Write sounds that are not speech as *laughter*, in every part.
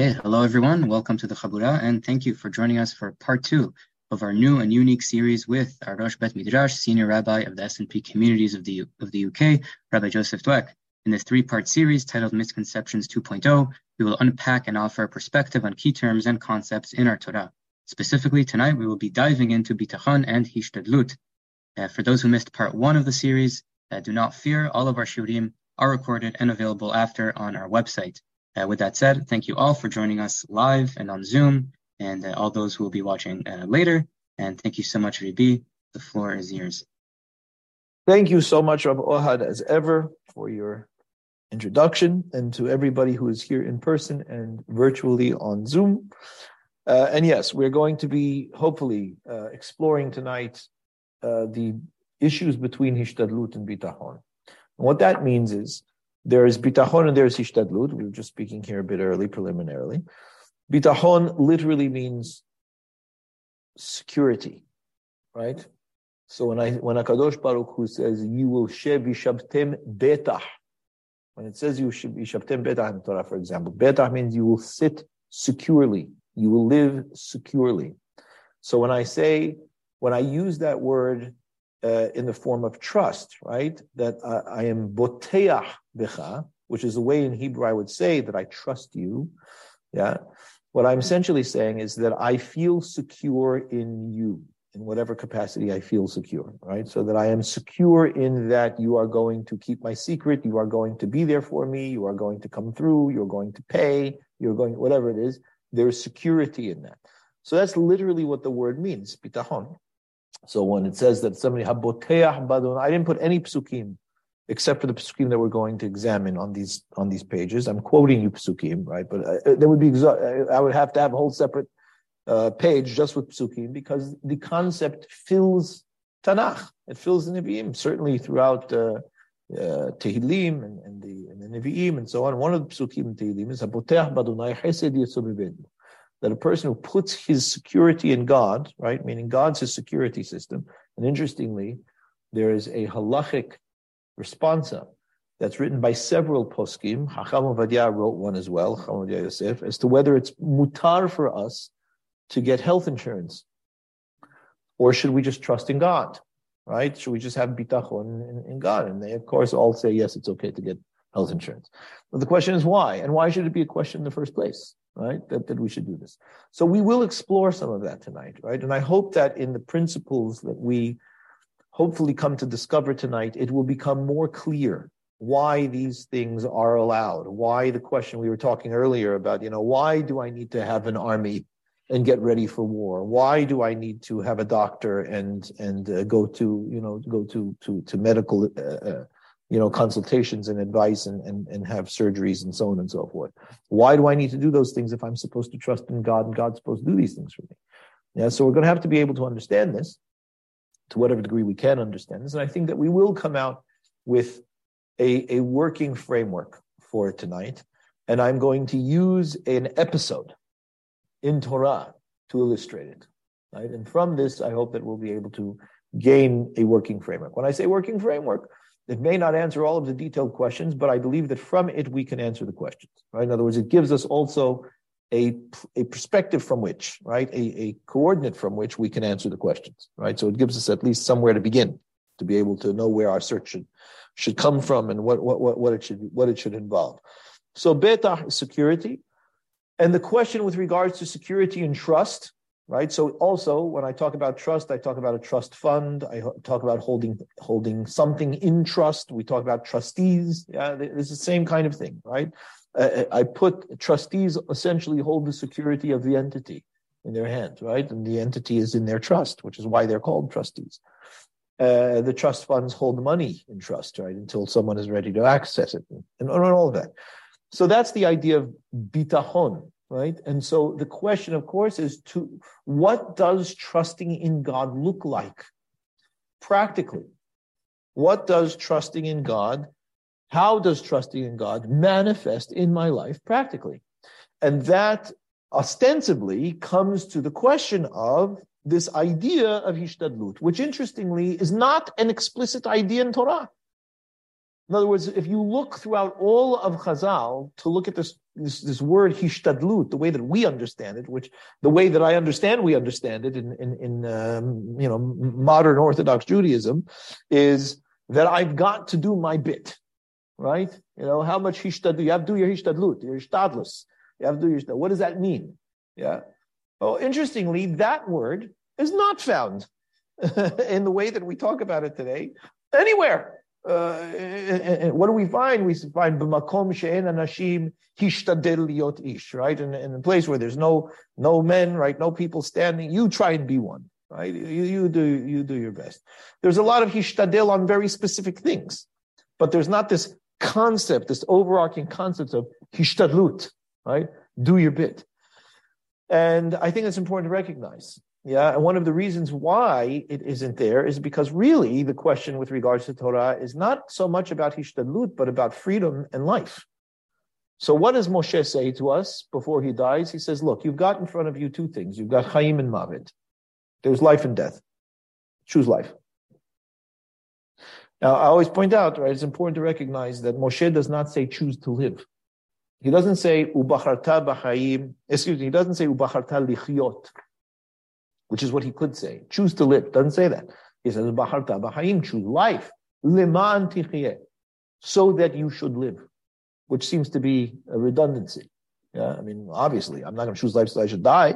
Okay, hello everyone. Welcome to the Habura, and thank you for joining us for part two of our new and unique series with our Rosh Bet Midrash, Senior Rabbi of the S&P Communities of the of the UK, Rabbi Joseph Dweck. In this three-part series titled Misconceptions 2.0, we will unpack and offer a perspective on key terms and concepts in our Torah. Specifically, tonight we will be diving into bitachon and hishtadlut. Uh, for those who missed part one of the series, uh, do not fear. All of our shiurim are recorded and available after on our website. Uh, with that said, thank you all for joining us live and on Zoom, and uh, all those who will be watching uh, later. And thank you so much, Ribi. The floor is yours. Thank you so much, Rabbi Ohad, as ever, for your introduction, and to everybody who is here in person and virtually on Zoom. Uh, and yes, we're going to be hopefully uh, exploring tonight uh, the issues between Hishtadlut and Bitachon. what that means is there is bitachon and there is ishtadlut. We were just speaking here a bit early, preliminarily. Bitachon literally means security, right? So when I when Akadosh Baruch Hu says you will shev yishabtem betah, when it says you should yishabtem betah in Torah, for example, betah means you will sit securely, you will live securely. So when I say when I use that word uh, in the form of trust, right? That uh, I am boteach bicha, which is the way in Hebrew I would say that I trust you. Yeah. What I'm essentially saying is that I feel secure in you in whatever capacity I feel secure, right? So that I am secure in that you are going to keep my secret, you are going to be there for me, you are going to come through, you're going to pay, you're going, whatever it is, there's security in that. So that's literally what the word means, bitachon. So when it says that somebody haboteach badon, I didn't put any psukim except for the psukim that we're going to examine on these on these pages. I'm quoting you psukim, right? But uh, there would be I would have to have a whole separate uh, page just with psukim because the concept fills Tanakh. It fills the Nevi'im certainly throughout. Uh, uh, Tehillim and, and, the and the Nevi'im and so on. One of the psukim in Tehillim is Haboteach Badunai Chesed that a person who puts his security in God, right, meaning God's his security system, and interestingly, there is a halachic responsa that's written by several poskim. Hacham Ovadia wrote one as well, Chacham Yosef, as to whether it's mutar for us to get health insurance, or should we just trust in God, right? Should we just have bitachon in, in God? And they, of course, all say yes, it's okay to get health insurance. But the question is why, and why should it be a question in the first place? right? That, that we should do this. So we will explore some of that tonight, right? And I hope that in the principles that we hopefully come to discover tonight, it will become more clear why these things are allowed, why the question we were talking earlier about, you know, why do I need to have an army and get ready for war? Why do I need to have a doctor and and uh, go to you know go to to to medical uh, uh you know, consultations and advice and, and, and have surgeries and so on and so forth. Why do I need to do those things if I'm supposed to trust in God and God's supposed to do these things for me? Yeah, so we're going to have to be able to understand this to whatever degree we can understand this. And I think that we will come out with a, a working framework for tonight. And I'm going to use an episode in Torah to illustrate it. Right? And from this, I hope that we'll be able to gain a working framework. When I say working framework, it may not answer all of the detailed questions, but I believe that from it we can answer the questions. Right? In other words, it gives us also a, a perspective from which, right, a, a coordinate from which we can answer the questions. Right? So it gives us at least somewhere to begin to be able to know where our search should should come from and what what what, what it should what it should involve. So beta is security. And the question with regards to security and trust right? So also when I talk about trust, I talk about a trust fund. I talk about holding holding something in trust. We talk about trustees. Yeah, it's the same kind of thing, right? Uh, I put trustees essentially hold the security of the entity in their hands, right? And the entity is in their trust, which is why they're called trustees. Uh, the trust funds hold money in trust, right, until someone is ready to access it, and, and all of that. So that's the idea of bitachon, right? And so the question, of course, is to what does trusting in God look like practically? What does trusting in God, how does trusting in God manifest in my life practically? And that ostensibly comes to the question of this idea of hishtadlut, which interestingly is not an explicit idea in Torah. In other words, if you look throughout all of Chazal to look at this, this, this word hishtadlut, the way that we understand it, which the way that I understand we understand it in, in, in um, you know, modern Orthodox Judaism, is that I've got to do my bit, right? You know, how much hishtadlut, you have to do your hishtadlut, your hishtadlus. You have to do your, what does that mean? Yeah. Well, interestingly, that word is not found *laughs* in the way that we talk about it today anywhere uh, what do we find? We find b'makom she'en anashim hishtadel liot ish, right? In, in a place where there's no no men, right? No people standing. You try and be one, right? You, you do you do your best. There's a lot of hishtadel on very specific things, but there's not this concept, this overarching concept of hishtadlut, right? Do your bit. And I think it's important to recognize. Yeah, and one of the reasons why it isn't there is because really the question with regards to Torah is not so much about hishtadlut, but about freedom and life. So what does Moshe say to us before he dies? He says, look, you've got in front of you two things. You've got Chaim and Mavet. There's life and death. Choose life. Now, I always point out, right, it's important to recognize that Moshe does not say choose to live. He doesn't say ubacharta b'chaim, excuse me, he doesn't say ubacharta lichyot which is what he could say. Choose to live. Doesn't say that. He says, Baharta Bahayim, choose life. Liman tichye. So that you should live. Which seems to be a redundancy. Yeah, I mean, obviously, I'm not going to choose life so I should die.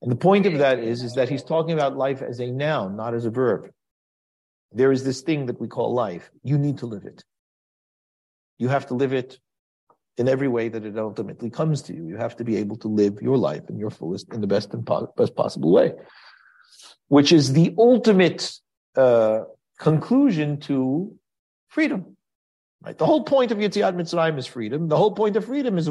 And the point of that is, is that he's talking about life as a noun, not as a verb. There is this thing that we call life. You need to live it. You have to live it in every way that it ultimately comes to you. You have to be able to live your life in your fullest, in the best and po- best possible way, which is the ultimate uh, conclusion to freedom. Right? The whole point of Yetziat Mitzrayim is freedom. The whole point of freedom is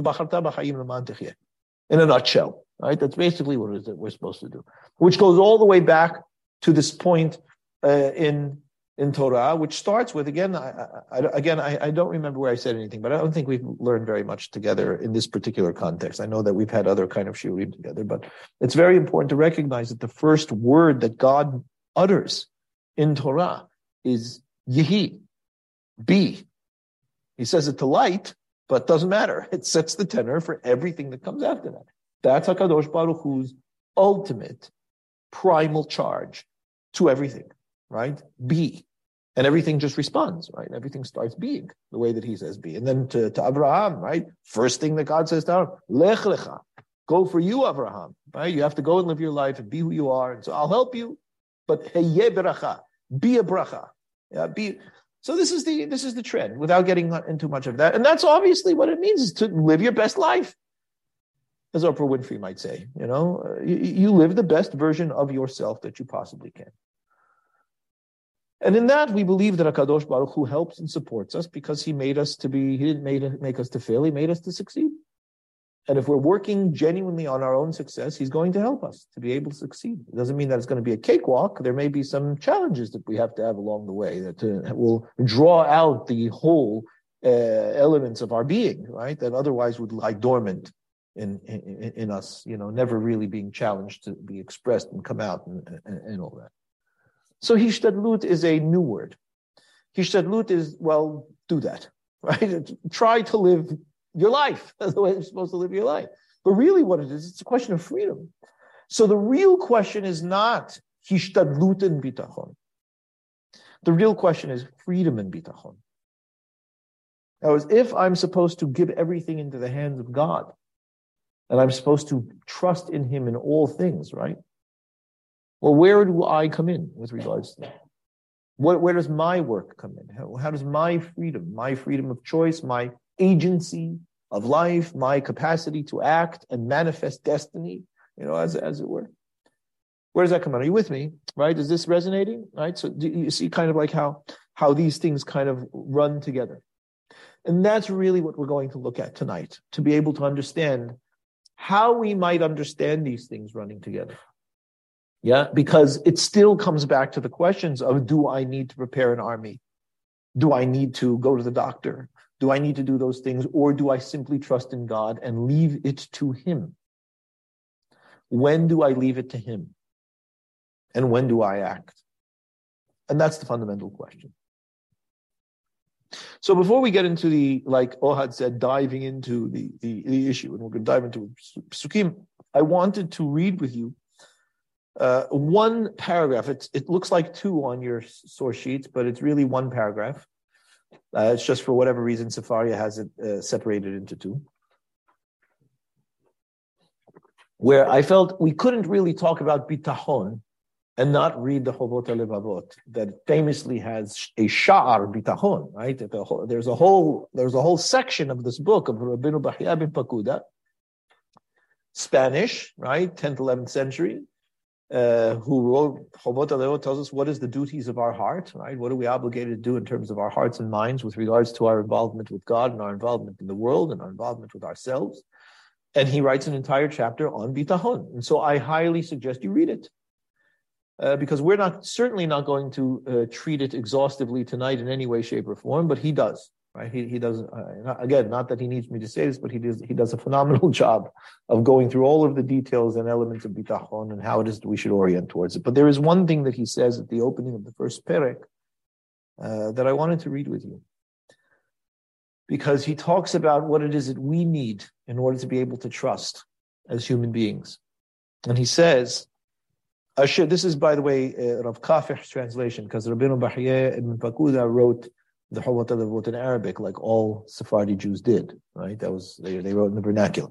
in a nutshell. Right? That's basically what it is that we're supposed to do, which goes all the way back to this point uh, in in Torah, which starts with again. I, I, again, I, I, don't remember where I said anything, but I don't think we've learned very much together in this particular context. I know that we've had other kind of shiurim together, but it's very important to recognize that the first word that God utters in Torah is Yehi, be. He says it to light, but doesn't matter. *laughs* It sets the tenor for everything that comes after that. That's Hakadosh Baruch Hu's ultimate primal charge to everything, right? Be and everything just responds, right? Everything starts being the way that he says be. And then to, to Abraham, right? First thing that God says to him, Lech lecha, go for you, Abraham, right? You have to go and live your life and be who you are. And so I'll help you, but heye bracha, be a bracha. Yeah, be. So this is the this is the trend without getting into much of that. And that's obviously what it means is to live your best life. As Oprah Winfrey might say, you know, you, you live the best version of yourself that you possibly can. And in that, we believe that Akadosh Baruch Hu helps and supports us because He made us to be. He didn't make, make us to fail. He made us to succeed. And if we're working genuinely on our own success, He's going to help us to be able to succeed. It doesn't mean that it's going to be a cakewalk. There may be some challenges that we have to have along the way that uh, will draw out the whole uh, elements of our being, right? That otherwise would lie dormant in, in, in us, you know, never really being challenged to be expressed and come out and, and, and all that. So hishtadlut is a new word. Hishtadlut is, well, do that, *laughs* right? Try to live your life *laughs* the way you're supposed to live your life. But really what it is, it's a question of freedom. So the real question is not hishtadlut and bitachon. The real question is freedom and bitachon. Now, as if I'm supposed to give everything into the hands of God, and I'm supposed to trust in Him in all things, right? Well, where do I come in with regards to that? Where, where does my work come in? How, how does my freedom, my freedom of choice, my agency of life, my capacity to act and manifest destiny, you know, as, as it were. Where does that come in? Are you with me? Right? Is this resonating? Right? So do you see kind of like how, how these things kind of run together? And that's really what we're going to look at tonight, to be able to understand how we might understand these things running together. Yeah, because it still comes back to the questions of do I need to prepare an army? Do I need to go to the doctor? Do I need to do those things? Or do I simply trust in God and leave it to Him? When do I leave it to Him? And when do I act? And that's the fundamental question. So before we get into the, like Ohad said, diving into the, the, the issue, and we're going to dive into Psukim, I wanted to read with you uh, one paragraph. It's, it looks like two on your source sheets, but it's really one paragraph. Uh, it's just for whatever reason, Sefaria has it uh, separated into two. Where I felt we couldn't really talk about bitahon and not read the Chovot Levavot that famously has a sha'ar bitahon, right? There's a whole there's a whole section of this book of Rabbeinu Bahya bin Pakuda, Spanish, right, 10th, 11th century, uh, who wrote Chovot Levavot tells us what is the duties of our heart, right? What are we obligated to do in terms of our hearts and minds with regards to our involvement with God and our involvement in the world and our involvement with ourselves. And he writes an entire chapter on bitahon. And so I highly suggest you read it uh, because we're not certainly not going to uh, treat it exhaustively tonight in any way, shape, or form. But he does, right? He he does uh, again. Not that he needs me to say this, but he does he does a phenomenal *laughs* job of going through all of the details and elements of bitachon and how it is that we should orient towards it. But there is one thing that he says at the opening of the first perek uh, that I wanted to read with you. Because he talks about what it is that we need in order to be able to trust as human beings. And he says, this is, by the way, uh, Rav Kafih's translation, because Rabbeinu Bahya ibn Pakuda wrote the Hawat wrote in Arabic, like all Sephardi Jews did, right? That was, they, they wrote in the vernacular.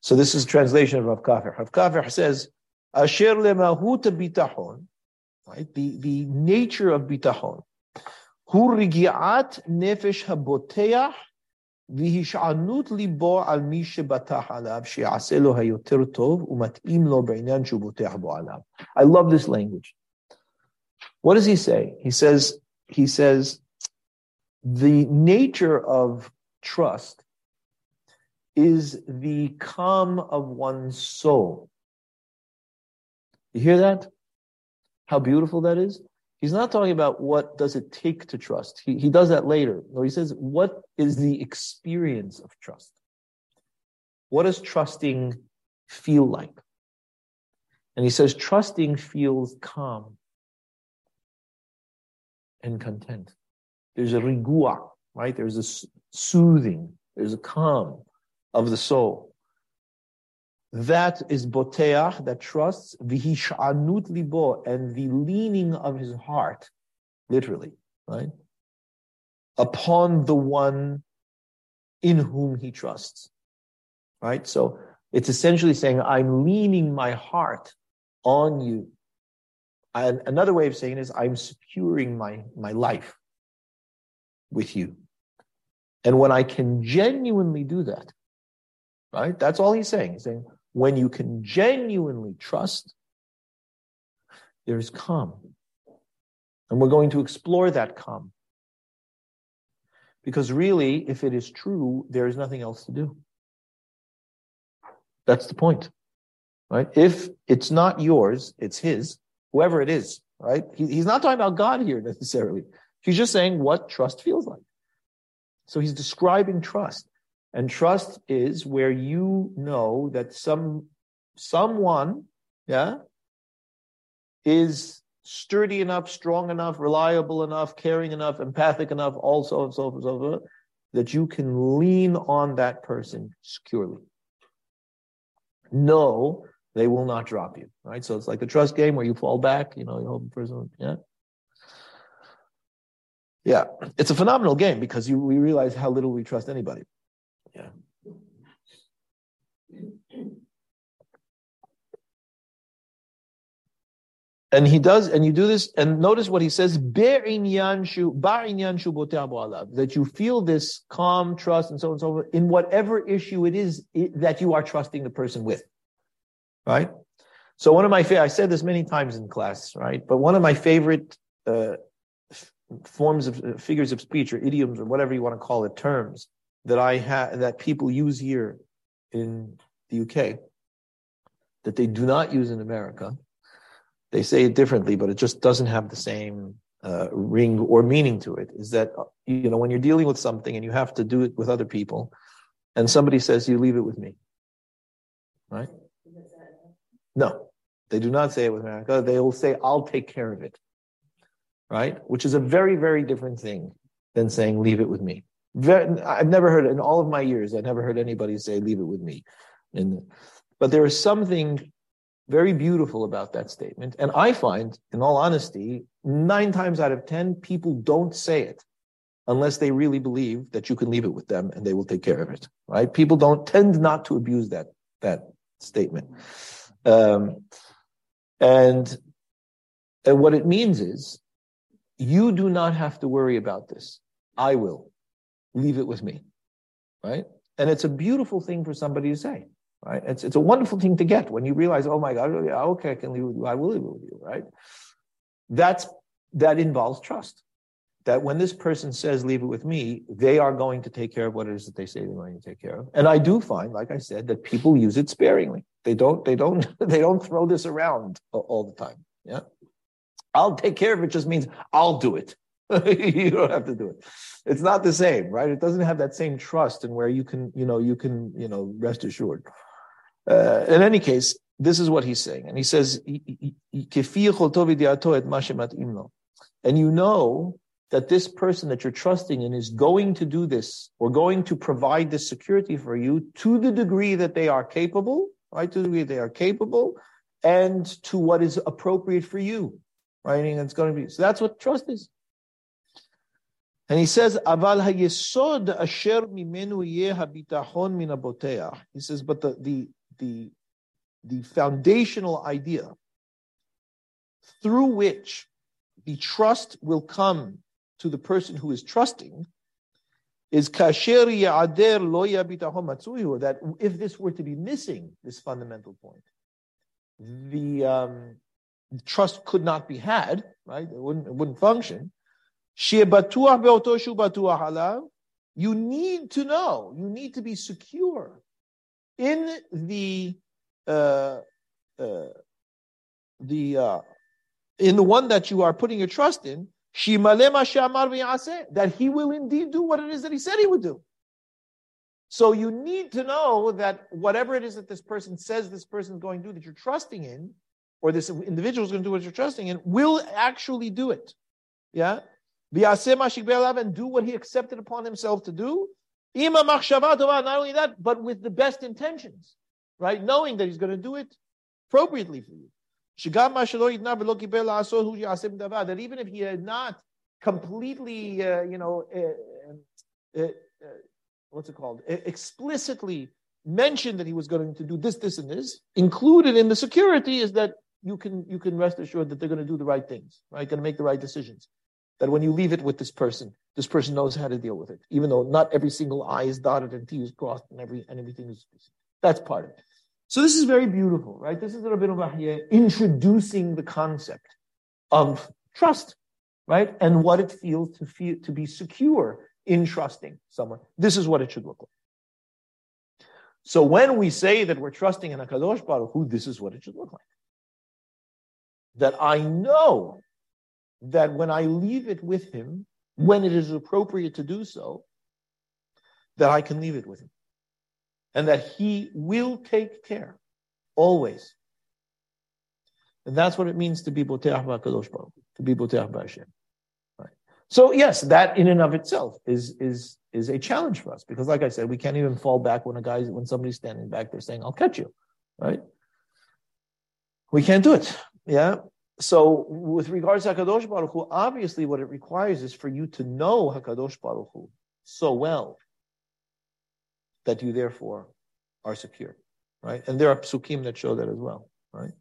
So this is translation of Rav Kafih. Rav Kafih says, Asher lemahuta bitahon, right? The, the nature of bitahon. Hu rigi'at nefesh haboteach והישענות libo al mishe שבטח alav she'aselo hayoter tov u'matim lo לו בעניין שהוא I love this language. What does he say? He says, he says, the nature of trust is the calm of one's soul. You hear that? How beautiful that is? He's not talking about what does it take to trust. He, he does that later. No, he says, what is the experience of trust? What does trusting feel like? And he says, trusting feels calm and content. There's a rigua, right? There's a soothing, there's a calm of the soul. That is boteach, that trusts, v'hishanut libo, and the leaning of his heart, literally, right? Upon the one in whom he trusts, right? So it's essentially saying, I'm leaning my heart on you. And another way of saying it is, I'm securing my, my life with you. And when I can genuinely do that, right? That's all he's saying. He's saying, when you can genuinely trust, there's calm. And we're going to explore that calm. Because really, if it is true, there is nothing else to do. That's the point, right? If it's not yours, it's his, whoever it is, right? He, he's not talking about God here necessarily. He's just saying what trust feels like. So he's describing trust. And trust is where you know that some someone, yeah, is sturdy enough, strong enough, reliable enough, caring enough, empathic enough, also so forth, so forth, that you can lean on that person securely. No, they will not drop you, right? So it's like a trust game where you fall back, you know, you hope the person, yeah. Yeah, it's a phenomenal game because you, we realize how little we trust anybody. Yeah. And he does, and you do this, and notice what he says, that you feel this calm, trust, and so on and so forth in whatever issue it is that you are trusting the person with. Right? So one of my, I said this many times in class, right? But one of my favorite uh, forms of uh, figures of speech or idioms or whatever you want to call it, terms, that I have that people use here in the UK that they do not use in America. They say it differently, but it just doesn't have the same uh, ring or meaning to it. Is that you know when you're dealing with something and you have to do it with other people, and somebody says you leave it with me, right? No, they do not say it with America. They will say I'll take care of it, right? Which is a very very different thing than saying, leave it with me. I've never heard, in all of my years, I've never heard anybody say, leave it with me. And, but there is something very beautiful about that statement. And I find, in all honesty, nine times out of 10, people don't say it unless they really believe that you can leave it with them and they will take care of it, right? People don't tend not to abuse that, that statement. Um, and, and what it means is you do not have to worry about this. I will. Leave it with me. Right? And it's a beautiful thing for somebody to say. Right? It's, it's a wonderful thing to get when you realize, oh my God, oh, okay, I can leave it with you. I will leave it with you. Right? That's, that involves trust. That when this person says, leave it with me, they are going to take care of what it is that they say they're going to take care of. And I do find, like I said, that people use it sparingly. They don't, they don't, *laughs* they don't throw this around all the time. Yeah. I'll take care of it just means I'll do it. *laughs* you don't have to do it. It's not the same, right? It doesn't have that same trust and where you can, you know, you can, you know, rest assured. Uh, in any case, this is what he's saying. And he says, and you know that this person that you're trusting in is going to do this or going to provide this security for you to the degree that they are capable, right? To the degree they are capable and to what is appropriate for you And it's going to be so. That's what trust is. And he says, "Aval hayesod asher mimenu yeh habitachon min He says, but the the the the foundational idea through which the trust will come to the person who is trusting is kasher yader lo bitachon that if this were to be missing this fundamental point, the um, trust could not be had, right? It wouldn't, it wouldn't function. You need to know, you need to be secure in the uh, uh, the uh, in the one that you are putting your trust in, that he will indeed do what it is that he said he would do. So you need to know that whatever it is that this person says this person is going to do that you're trusting in, or this individual is going to do what you're trusting in, will actually do it. Yeah? And do what he accepted upon himself to do. Not only that, but with the best intentions, right? Knowing that he's going to do it appropriately for you. That even if he had not completely, uh, you know, uh, uh, uh what's it called, explicitly mentioned that he was going to do this, this, and this, included in the security is that you can you can rest assured that they're going to do the right things, right? Going to make the right decisions. That when you leave it with this person, this person knows how to deal with it, even though not every single I is dotted and T is crossed and every and everything is. That's part of it. So this is very beautiful, right? This is a bit of a introducing the concept of trust, right? And what it feels to feel to be secure in trusting someone. This is what it should look like. So when we say that we're trusting in a Kadosh Baruch Hu, this is what it should look like that I know that when I leave it with him, when it is appropriate to do so, that I can leave it with him. And that he will take care, always. And that's what it means to be Boteach Kadosh Baruch, to be Boteach B'Hashem. Right. So yes, that in and of itself is is is a challenge for us because, like I said, we can't even fall back when a guy when somebody's standing back there saying, "I'll catch you," right? We can't do it. Yeah. So with regards to Hakadosh Baruch Hu, obviously what it requires is for you to know Hakadosh Baruch Hu so well that you therefore are secure, right? And there are psukim that show that as well, right?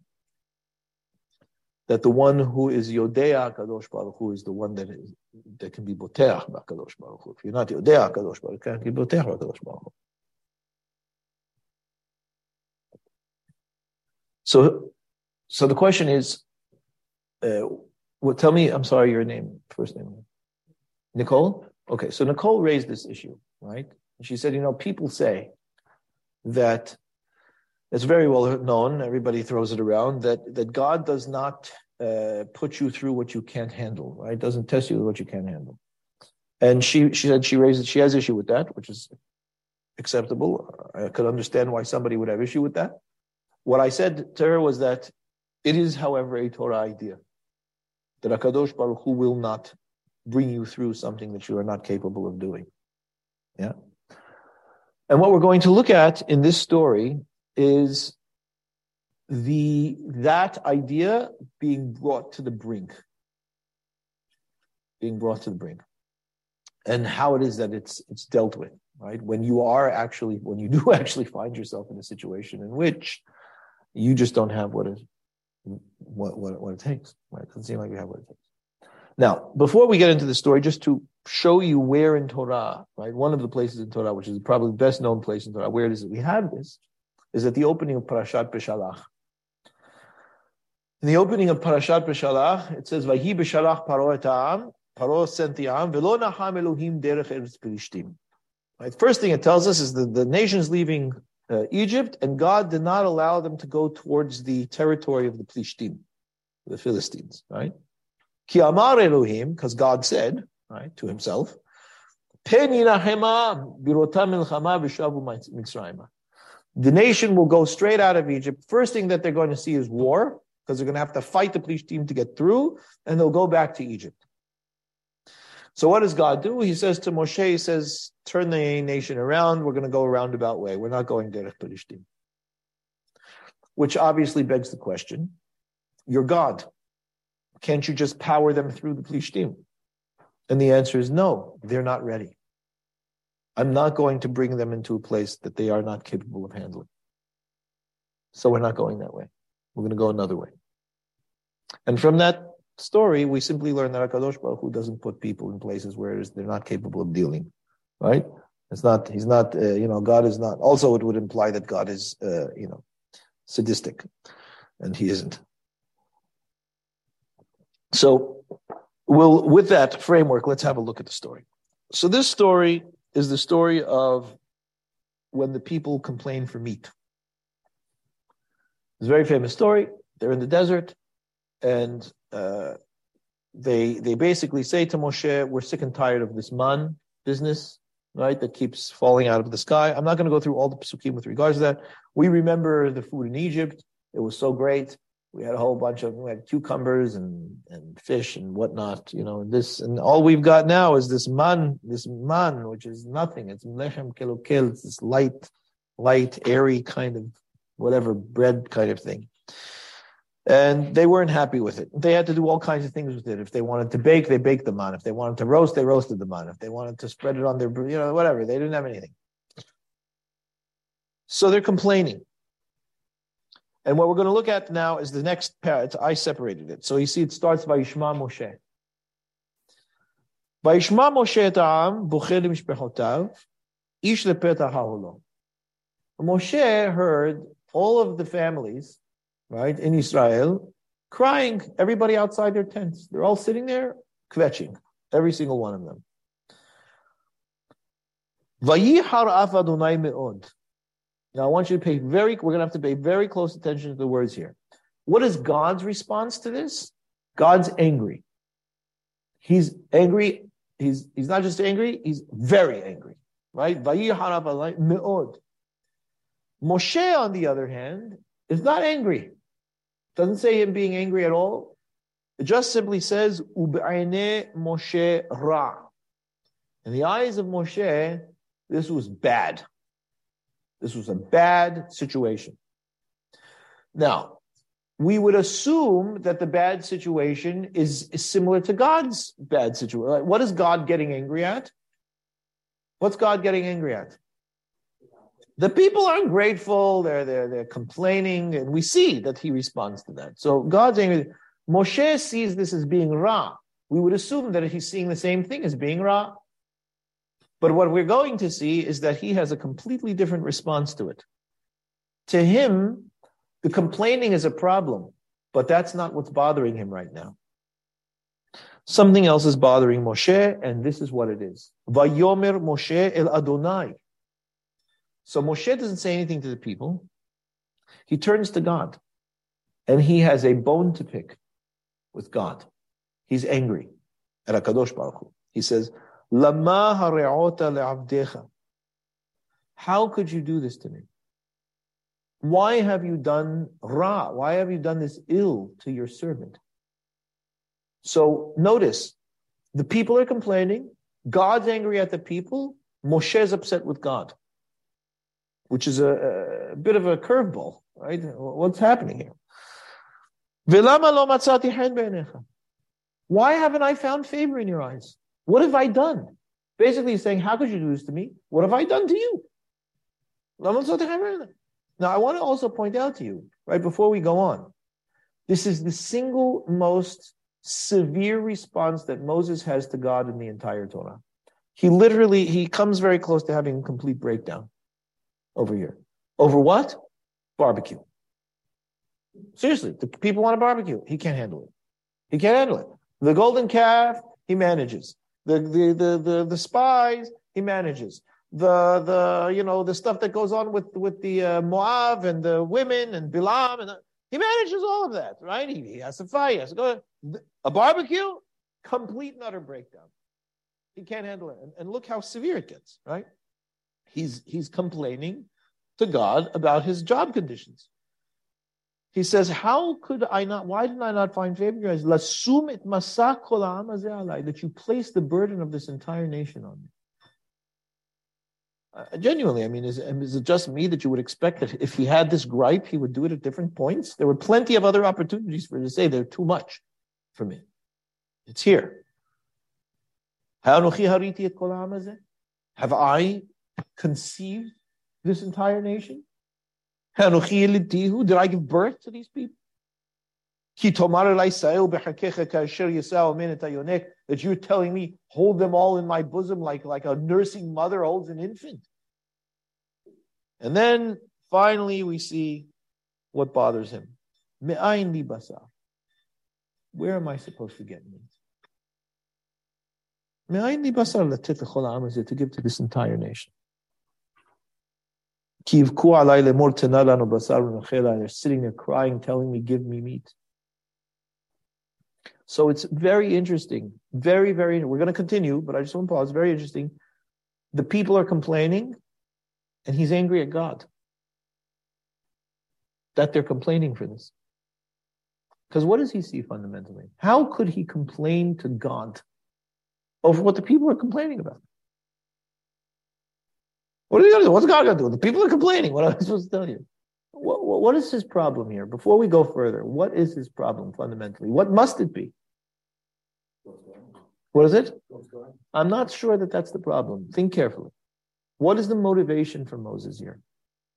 That the one who is Yodea Hakadosh Baruch Hu is the one that is that can be Boteach Hakadosh Baruch Hu. If you're not Yodea Hakadosh Baruch Hu, you can't be Boteach Hakadosh Baruch Hu. So so the question is, uh, well, tell me, I'm sorry, your name, first name. Nicole? Okay, so Nicole raised this issue, right? She said, you know, people say that it's very well known, everybody throws it around, that, that God does not uh, put you through what you can't handle, right? Doesn't test you with what you can't handle. And she, she said she raised she has issue with that, which is acceptable. I could understand why somebody would have issue with that. What I said to her was that it is, however, a Torah idea that Akadosh Baruch Hu will not bring you through something that you are not capable of doing. Yeah. And what we're going to look at in this story is the that idea being brought to the brink. Being brought to the brink. And how it is that it's it's dealt with, right? When you are actually when you do *laughs* actually find yourself in a situation in which you just don't have what it what what, what it takes. Right? It doesn't seem like you have what it takes. Now, before we get into the story, just to show you where in Torah, right, one of the places in Torah, which is probably the best known place in Torah, where it is that we have this, is at the opening of Parashat Beshalach. In the opening of Parashat Beshalach, it says, "Vahi Beshalach Paro et Ha'am." Paro sent the Am, "Velo nacham Elohim derech eretz Pelishtim." Right. First thing it tells us is that the nation's leaving uh, Egypt, and God did not allow them to go towards the territory of the Plishtim, the Philistines. Right. Ki amar Elohim, because God said, right, to Himself. The nation will go straight out of Egypt. First thing that they're going to see is war, because they're going to have to fight the Plishtim to get through, and they'll go back to Egypt. So what does God do? He says to Moshe, he says, turn the nation around. We're going to go a roundabout way. We're not going derech Plishtim. Which obviously begs the question, you're God. Can't you just power them through the Plishtim? And the answer is no, they're not ready. I'm not going to bring them into a place that they are not capable of handling. So we're not going that way. We're going to go another way. And from that story, we simply learn that Hakadosh Baruch Hu doesn't put people in places where they're not capable of dealing, right? It's not. He's not. Uh, you know, God is not. Also, it would imply that God is, uh, you know, sadistic, and He isn't. So, we'll with that framework, let's have a look at the story. So, this story is the story of when the people complain for meat. It's a very famous story. They're in the desert, and uh, they they basically say to Moshe, "We're sick and tired of this man business, right? That keeps falling out of the sky." I'm not going to go through all the psukim with regards to that. We remember the food in Egypt; it was so great. We had a whole bunch of we had cucumbers and and fish and whatnot, you know. And This and all we've got now is this man, this man, which is nothing. It's lechem kelokel. It's this light, light, airy kind of whatever bread kind of thing and they weren't happy with it. They had to do all kinds of things with it. If they wanted to bake, they baked the man. If they wanted to roast, they roasted the man. If they wanted to spread it on their, you know, whatever, they didn't have anything. So they're complaining. And what we're going to look at now is the next part. I separated it. So you see, it starts by Yishma Moshe. By Yishma Moshe et ha'am, bucher mishpechotav, ish lepetah. Moshe heard all of the families right, in Israel, crying, everybody outside their tents. They're all sitting there, kvetching, every single one of them. Now I want you to pay very, we're going to have to pay very close attention to the words here. What is God's response to this? God's angry. He's angry. He's, he's not just angry, he's very angry, right? Moshe, on the other hand, is not angry. Doesn't say him being angry at all. It just simply says, Ube'ane Moshe Ra. In the eyes of Moshe, this was bad. This was a bad situation. Now, we would assume that the bad situation is, is similar to God's bad situation. What is God getting angry at? What's God getting angry at? The people are ungrateful, they're, they're, they're complaining, and we see that he responds to that. So God's angry. Moshe sees this as being Ra. We would assume that he's seeing the same thing as being Ra. But what we're going to see is that he has a completely different response to it. To him, the complaining is a problem, but that's not what's bothering him right now. Something else is bothering Moshe, and this is what it is. Vayomer Moshe el Adonai. So Moshe doesn't say anything to the people. He turns to God and he has a bone to pick with God. He's angry at HaKadosh Baruch Hu. He says, Lama hare'ota le'avdecha. How could you do this to me? Why have you done ra? Why have you done this ill to your servant? So notice, The people are complaining. God's angry at the people. Moshe is upset with God, which is a, a bit of a curveball, right? What's happening here? Why haven't I found favor in your eyes? What have I done? Basically, he's saying, How could you do this to me? What have I done to you? Now, I want to also point out to you, right before we go on, this is the single most severe response that Moses has to God in the entire Torah. He literally he comes very close to having a complete breakdown over here. Over what? Barbecue. Seriously, the people want a barbecue. He can't handle it. He can't handle it. The golden calf, he manages. The the the the, the spies, he manages. The the you know the stuff that goes on with with the uh, Moab and the women and Bilam and the, he manages all of that, right? He, he has to fight. He has to go a barbecue, complete and utter breakdown. He can't handle it. And, and look how severe it gets, right? He's he's complaining to God about his job conditions. He says, How could I not, why did I not find favor in your eyes? That you place the burden of this entire nation on me. Uh, genuinely, I mean, is, is it just me that you would expect that if he had this gripe, he would do it at different points? There were plenty of other opportunities for him to say they're too much for me. It's here. Have I conceived this entire nation? Did I give birth to these people? That you're telling me, hold them all in my bosom like, like a nursing mother holds an infant. And then finally we see what bothers him. Where am I supposed to get meat? To give to this entire nation. They're sitting there crying, telling me, give me meat. So it's very interesting. Very, very, we're going to continue, but I just want to pause. Very interesting. The people are complaining, and he's angry at God that they're complaining for this. Because what does he see fundamentally? How could he complain to God over what the people are complaining about? What are you going to do? What's God going to do? The people are complaining. What am I supposed to tell you? What, what is his problem here? Before we go further, what is his problem fundamentally? What must it be? What is it? I'm not sure that that's the problem. Think carefully. What is the motivation for Moses here?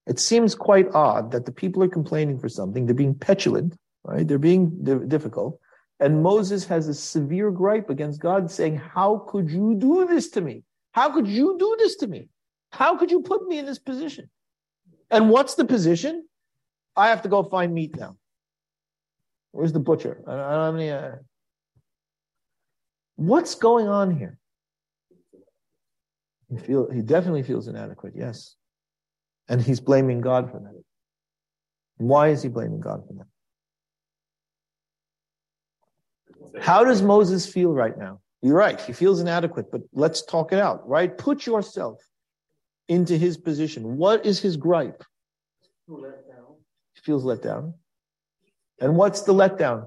It seems quite odd that the people are complaining for something. They're being petulant, right? They're being difficult. And Moses has a severe gripe against God saying, How could you do this to me? How could you do this to me? How could you put me in this position? And what's the position? I have to go find meat now. Where's the butcher? I don't, have any. Uh... What's going on here? He feel he definitely feels inadequate. Yes, and he's blaming God for that. Why is he blaming God for that? How does Moses feel right now? You're right. He feels inadequate, but let's talk it out, right? Put yourself into his position. What is his gripe? He feels let down. And what's the letdown?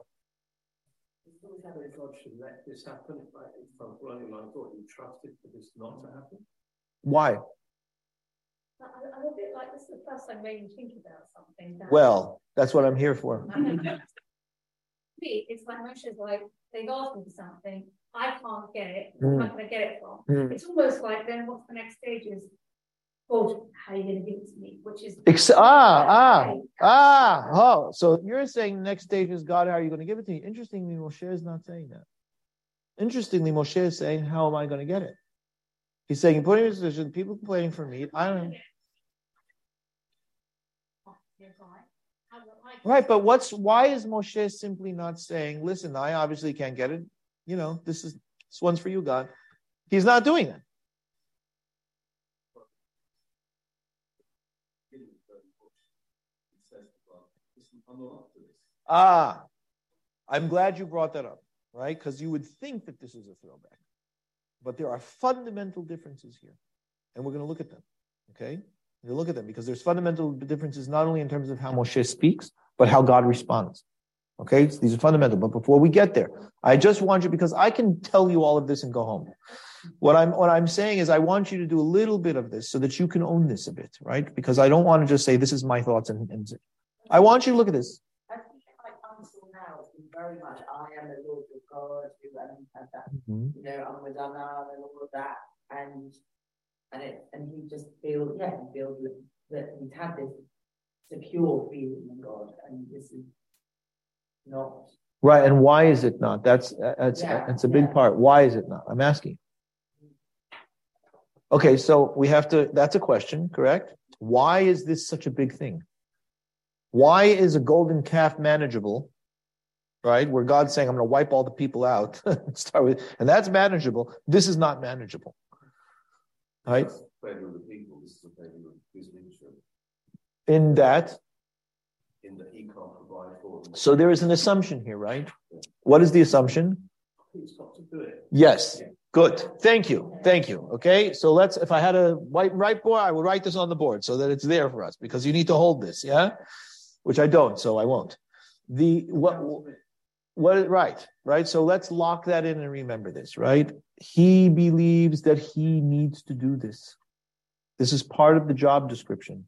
Why? I'm a bit like this is the first time made me think about something. That well, that's what I'm here for. *laughs* me, it's like Moshe's like, they've asked me for something, I can't get it, mm. I'm not going to get it from. Mm. It's almost like then what's the next stage is God, how are you going to give it to me? Which is Ex- *laughs* ah ah ah oh. So you're saying next stage is God, how are you going to give it to me? Interestingly, Moshe is not saying that. Interestingly, Moshe is saying, How am I going to get it? He's saying, put in a position, people complaining for me. I don't Right, but what's why is Moshe simply not saying, listen, I obviously can't get it. You know, this is this one's for you, God. He's not doing that. Ah, I'm glad you brought that up, right? Because you would think that this is a throwback. But there are fundamental differences here. And we're going to look at them. Okay? We're look at them because there's fundamental differences not only in terms of how Moshe speaks, but how God responds. Okay, these are fundamental. But before we get there, I just want you because I can tell you all of this and go home. What I'm what I'm saying is I want you to do a little bit of this so that you can own this a bit, right? Because I don't want to just say this is my thoughts and, and I want you to look at this. I think my counsel now has been very much I am the Lord of God, and that, mm-hmm. you know, I'm with Anna and all of that, and and it and he just feels yeah, he feels that, that he's had this secure feeling in God, and this is not right. And why is it not? That's that's yeah, that's a big yeah. part. Why is it not? I'm asking. Okay, so we have to. That's a question, correct? Why is this such a big thing? Why is a golden calf manageable? Right, where God's saying, "I'm going to wipe all the people out." *laughs* Start with, and that's manageable. This is not manageable. Right. In that. In that he can't provide for them. So there is an assumption here, right? Yeah. What is the assumption? He's got to do it. Yes. Yeah. Good. Thank you. Thank you. Okay. So let's, if I had a white right board, I would write this on the board so that it's there for us because you need to hold this. Yeah. Which I don't, so I won't. The, what, what, right, right. So let's lock that in and remember this, right? He believes that he needs to do this. This is part of the job description,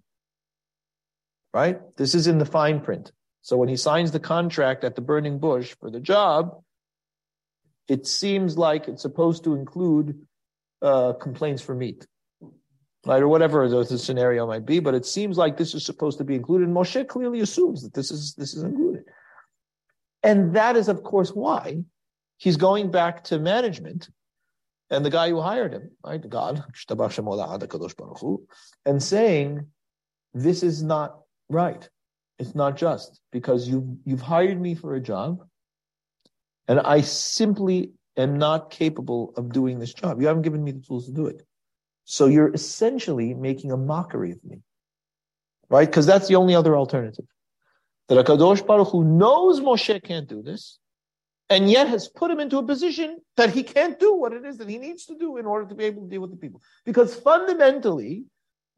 right? This is in the fine print. So when he signs the contract at the burning bush for the job, it seems like it's supposed to include uh, complaints for meat, right, or whatever the scenario might be. But it seems like this is supposed to be included. And Moshe clearly assumes that this is this is included, and that is, of course, why he's going back to management and the guy who hired him, right, God, and saying, "This is not right. It's not just because you you've hired me for a job." And I simply am not capable of doing this job. You haven't given me the tools to do it. So you're essentially making a mockery of me. Right? Because that's the only other alternative. That HaKadosh Baruch Hu knows Moshe can't do this, and yet has put him into a position that he can't do what it is that he needs to do in order to be able to deal with the people. Because fundamentally,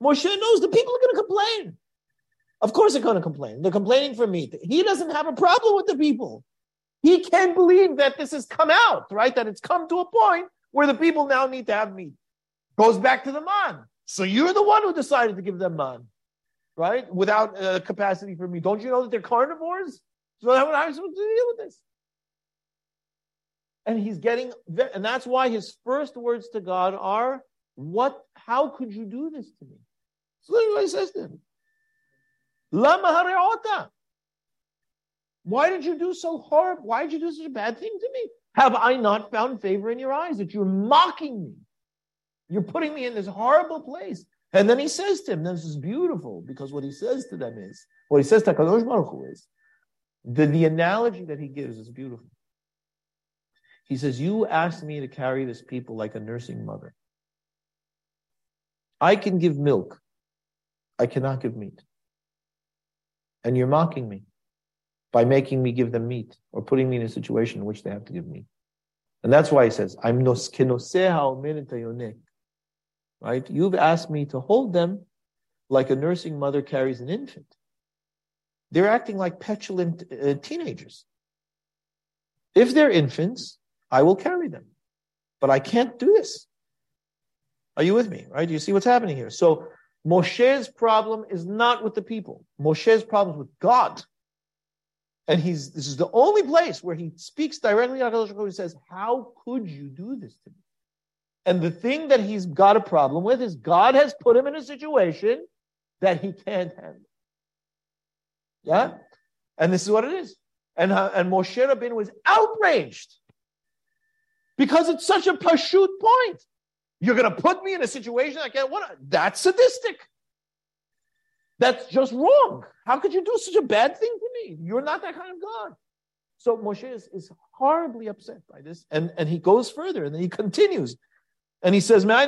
Moshe knows the people are going to complain. Of course they're going to complain. They're complaining for me. He doesn't have a problem with the people. He can't believe that this has come out, right? That it's come to a point where the people now need to have meat. Goes back to the man. So you're the one who decided to give them man, right? Without uh, capacity for me. Don't you know that they're carnivores? So how am I supposed to deal with this? And he's getting, and that's why his first words to God are, "What? How could you do this to me?" So literally what he says to him. Lama why did you do so horrible? Why did you do such a bad thing to me? Have I not found favor in your eyes that you're mocking me? You're putting me in this horrible place. And then he says to him, this is beautiful because what he says to them is, what he says to Kadosh Baruch Hu is, the, the analogy that he gives is beautiful. He says, You asked me to carry this people like a nursing mother. I can give milk, I cannot give meat. And you're mocking me by making me give them meat or putting me in a situation in which they have to give meat. And that's why he says, I'm Right? You've asked me to hold them like a nursing mother carries an infant. They're acting like petulant uh, teenagers. If they're infants, I will carry them. But I can't do this. Are you with me? Right? Do you see what's happening here? So Moshe's problem is not with the people. Moshe's problem is with God. And he's this is the only place where he speaks directly to HaKadosh He says, How could you do this to me? And the thing that he's got a problem with is God has put him in a situation that he can't handle. Yeah? And this is what it is. And, uh, and Moshe Rabbeinu was outraged because it's such a pashut point. You're going to put me in a situation I can't. What? That's sadistic. That's just wrong. How could you do such a bad thing to me? You're not that kind of God. So Moshe is, is horribly upset by this. And, and he goes further and then he continues. And he says, I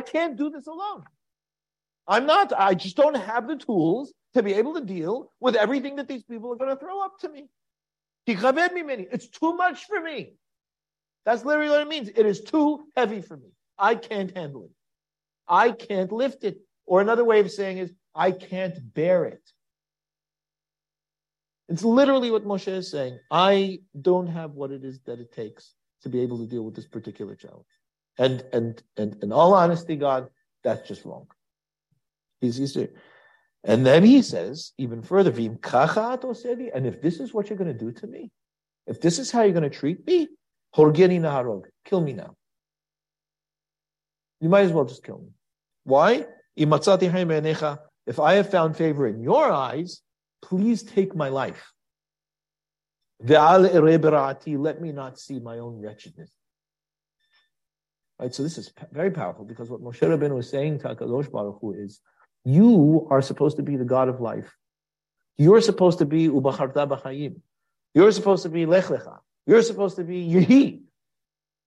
can't do this alone. I'm not, I just don't have the tools to be able to deal with everything that these people are going to throw up to me. It's too much for me. That's literally what it means. It is too heavy for me. I can't handle it. I can't lift it. Or another way of saying is, I can't bear it. It's literally what Moshe is saying. I don't have what it is that it takes to be able to deal with this particular challenge. And and and in all honesty, God, that's just wrong. He's, he's doing. and then he says, even further, and if this is what you're going to do to me, if this is how you're going to treat me, horgeni naharog, kill me now. You might as well just kill me. Why? If I have found favor in your eyes, please take my life. Let me not see my own wretchedness. Right, so this is very powerful because what Moshe Rabbeinu was saying to HaKadosh Baruch Hu is, you are supposed to be the God of life. You're supposed to be Ubacharta B'chayim. You're supposed to be Lech Lecha. You're supposed to be Yehi.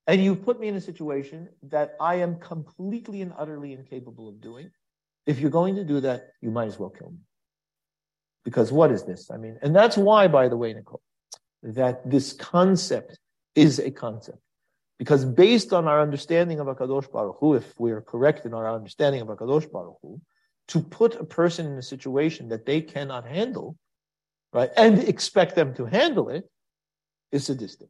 And you've put me in a situation that I am completely and utterly incapable of doing. If you're going to do that, you might as well kill me. Because what is this? I mean, and that's why, by the way, Nicole, that this concept is a concept. Because based on our understanding of HaKadosh Baruch Hu, if we are correct in our understanding of HaKadosh Baruch Hu, to put a person in a situation that they cannot handle, right, and expect them to handle it, is sadistic.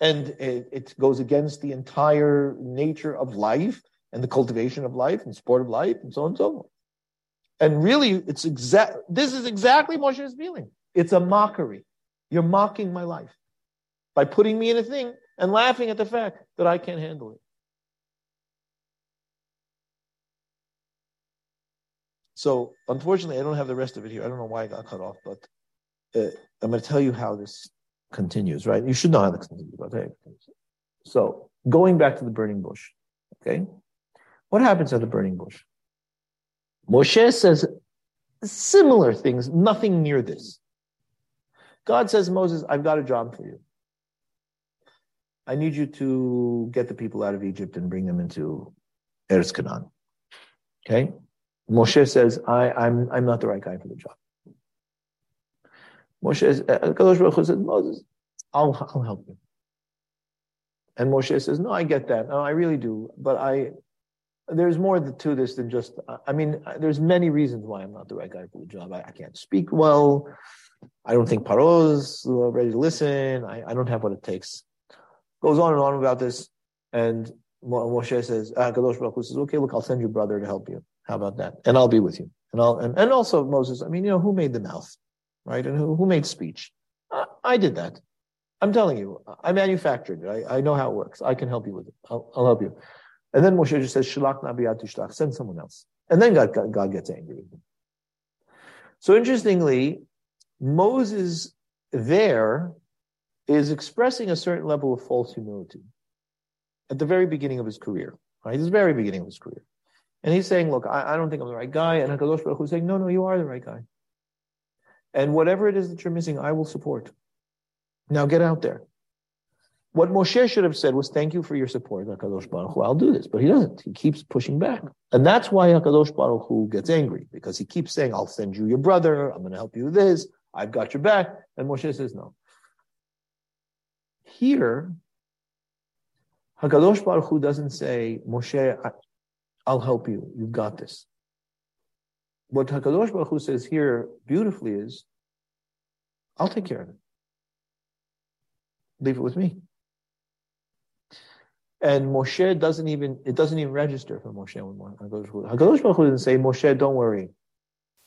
And it, it goes against the entire nature of life and the cultivation of life and sport of life and so on and so forth. And really, it's exact. This is exactly Moshe's feeling. It's a mockery. You're mocking my life by putting me in a thing and laughing at the fact that I can't handle it. So, unfortunately, I don't have the rest of it here. I don't know why I got cut off, but uh, I'm going to tell you how this continues, right? You should know how this continues, hey. So, going back to the burning bush, okay? What happens at the burning bush? Moshe says similar things, nothing near this. God says, Moses, I've got a job for you. I need you to get the people out of Egypt and bring them into Eretz Canaan. Okay? Moshe says, I, I'm, I'm not the right guy for the job. Moshe says, uh, Kadosh says, Moses, I'll, I'll help you. And Moshe says, no, I get that. No, I really do. But I, there's more to this than just, I mean, there's many reasons why I'm not the right guy for the job. I, I can't speak well. I don't think Paro's ready to listen. I, I don't have what it takes. Goes on and on about this. And Moshe says, ah, Kadosh Baruch Hu says, okay, look, I'll send your brother to help you. How about that? And I'll be with you. And I'll, and, and also Moses, I mean, you know, who made the mouth, right? And who, who made speech? I, I did that. I'm telling you, I manufactured it. I, I know how it works. I can help you with it. I'll, I'll help you. And then Moshe just says, Shalach send someone else. And then God, God, God gets angry with him. So interestingly, Moses there is expressing a certain level of false humility at the very beginning of his career, right? The very beginning of his career. And he's saying, look, I, I don't think I'm the right guy. And HaKadosh Baruch Hu is saying, no, no, you are the right guy. And whatever it is that you're missing, I will support. Now get out there. What Moshe should have said was, thank you for your support, HaKadosh Baruch Hu. I'll do this. But he doesn't. He keeps pushing back. And that's why HaKadosh Baruch Hu gets angry, because he keeps saying, I'll send you your brother. I'm going to help you with this. I've got your back. And Moshe says, no. Here, HaKadosh Baruch Hu doesn't say, Moshe, I'll help you. You've got this. What HaKadosh Baruch Hu says here beautifully is, I'll take care of it. Leave it with me. And Moshe doesn't even, it doesn't even register for Moshe. HaKadosh Baruch Hu didn't say, Moshe, don't worry.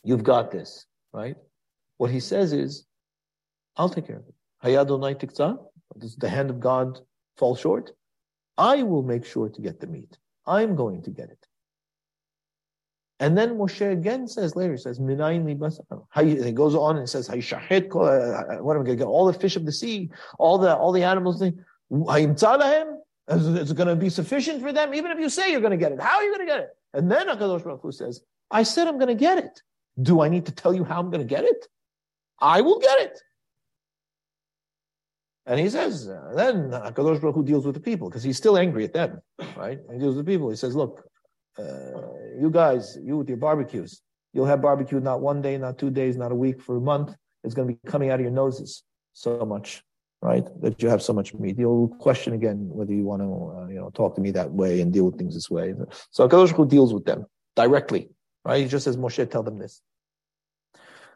You've got this, right? What he says is, I'll take care of it. Hayadonai tikza, does the hand of God fall short? I will make sure to get the meat. I'm going to get it. And then Moshe again says later, he says, Minayin li He goes on and says, Hayshahit, uh, what am I going to get? All the fish of the sea, all the all the animals. Hayim Is, is it going to be sufficient for them? Even if you say you're going to get it, how are you going to get it? And then HaKadosh Baruch Hu says, I said I'm going to get it. Do I need to tell you how I'm going to get it? I will get it. And he says, uh, then HaKadosh Baruch Hu deals with the people because he's still angry at them, right? He deals with the people. He says, look, uh, you guys, you with your barbecues, you'll have barbecue not one day, not two days, not a week, for a month. It's going to be coming out of your noses so much right? That you have so much meat. You'll question again whether you want to, uh, you know, talk to me that way and deal with things this way. So Hakadosh Hu deals with them directly, right? He just says, Moshe, tell them this.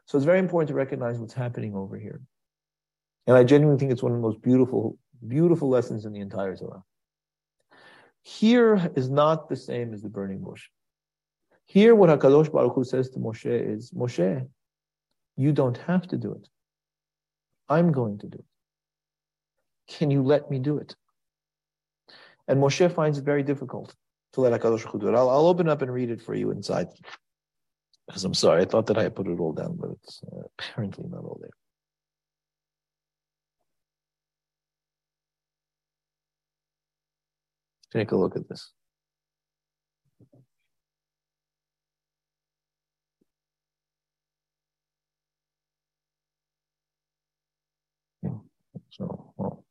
So it's very important to recognize what's happening over here. And I genuinely think it's one of the most beautiful, beautiful lessons in the entire Torah. Here is not the same as the burning bush. Here, what Hakadosh Baruch Hu says to Moshe is, Moshe, you don't have to do it. I'm going to do it. Can you let me do it? And Moshe finds it very difficult to let Hakadosh Baruch Hu do it. I'll, I'll, open up and read it for you inside. Because I'm sorry, I thought that I had put it all down, but it's uh, apparently not all there. Take a look at this. So, well.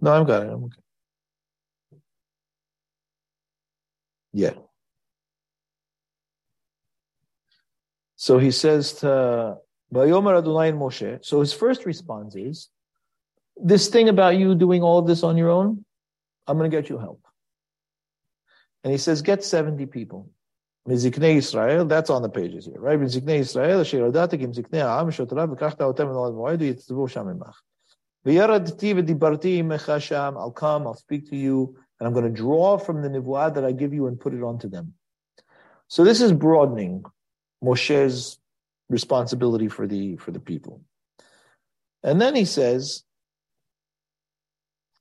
No, I've got it. I'm okay. Yeah. So he says to Vayomer Adonai and Moshe. So his first response is, this thing about you doing all of this on your own, I'm going to get you help. And he says, get 70 people. מזקני ישראל, that's on the pages here, right? מזקני ישראל, אשר ידעתי כי מזקני העם שוטרה וקחת אותם אל המועד ויצבו שם עמך. וירדתי ודיברתי עמך שם, I'll come, I'll speak to you, and I'm going to draw from the nivuah that I give you and put it onto them. So this is broadening Moshe's responsibility for the for the people. And then he says,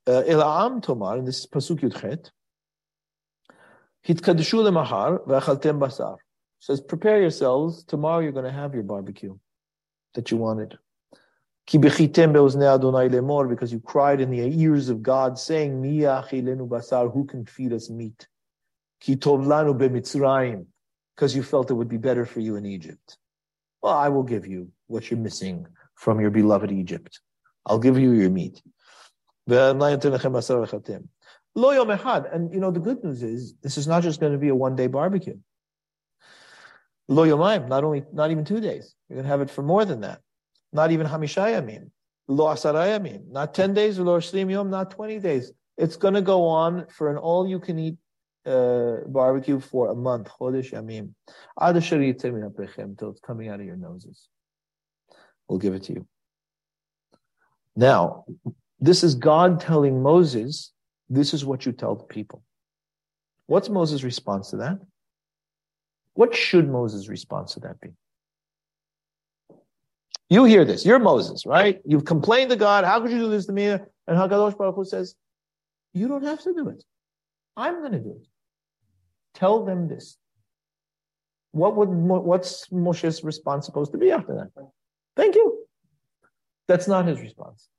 uh, Ela'am Tomar, and this is Pasuk Yudchet, Hitkadishu lemahar basar. Says, prepare yourselves. Tomorrow you're going to have your barbecue that you wanted. Because you cried in the ears of God, saying, Mi basar, who can feed us meat? Because you felt it would be better for you in Egypt. Well, I will give you what you're missing from your beloved Egypt. I'll give you your meat. And you know, the good news is this is not just going to be a one day barbecue. Lo not only, not even two days. You're going to have it for more than that. Not even hamishayamim. Lo asarayamim. Not 10 days, lo shlim yom, not 20 days. It's going to go on for an all you can eat uh, barbecue for a month. Chodesh yamim. Until it's coming out of your noses. We'll give it to you. Now, this is God telling Moses this is what you tell the people. What's Moses' response to that? What should Moses' response to that be? You hear this. You're Moses, right? You've complained to God. How could you do this to me? And Hakadosh Baruch Hu says, "You don't have to do it. I'm going to do it. Tell them this." What would what's Moshe's response supposed to be after that? Thank you. That's not his response.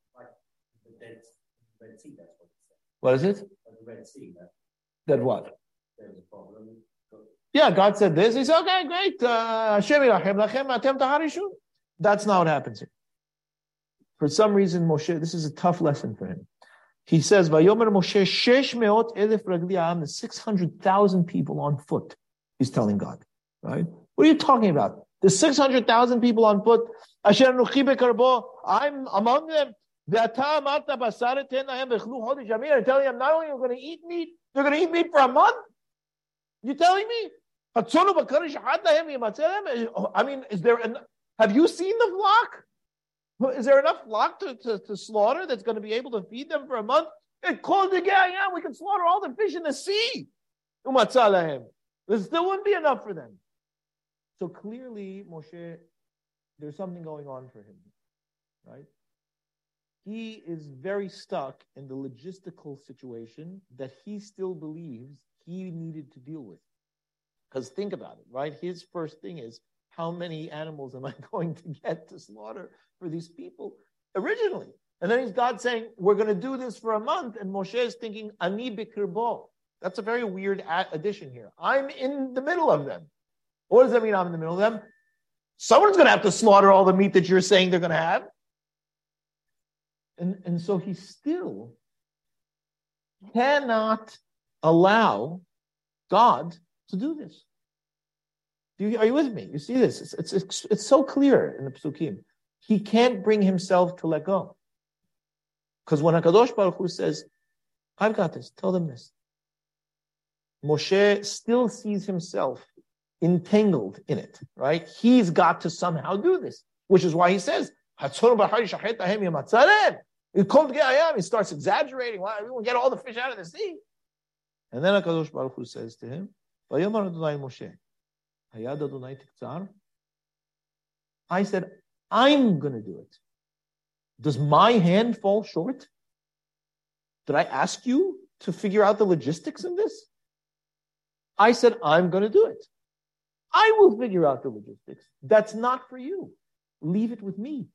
What is it? That what? Yeah, God said this. He said, okay, great. Uh, That's not what happens here. For some reason, Moshe, this is a tough lesson for him. He says, Vayomer Moshe, shesh meot elif the 600,000 people on foot. He's telling God, right? What are you talking about? The 600,000 people on foot. I'm among them. I'm telling you, not only are going to eat meat, they're going to eat meat for a month. You telling me? I mean, is there? An, have you seen the flock? Is there enough flock to, to, to slaughter that's going to be able to feed them for a month? It called the yeah, we can slaughter all the fish in the sea. There still wouldn't be enough for them. So clearly, Moshe, there's something going on for him, right? he is very stuck in the logistical situation that he still believes he needed to deal with. Because think about it, right? His first thing is, how many animals am I *laughs* going to get to slaughter for these people originally? And then he's God saying, we're going to do this for a month. And Moshe is thinking, ani bikirbo. That's a very weird addition here. I'm in the middle of them. What does that mean I'm in the middle of them? Someone's going to have to slaughter all the meat that you're saying they're going to have. And, and so he still cannot allow God to do this. Do you, are you with me? You see this? It's, it's, it's, it's so clear in the Psukim. He can't bring himself to let go. Because when HaKadosh Baruch Hu says, I've got this, tell them this. Moshe still sees himself entangled in it, right? He's got to somehow do this, which is why he says, he starts exaggerating. Why we will get all the fish out of the sea. And then HaKadosh Baruch Hu says to him, I said, I'm going to do it. Does my hand fall short? Did I ask you to figure out the logistics of this? I said, I'm going to do it. I will figure out the logistics. That's not for you. Leave it with me.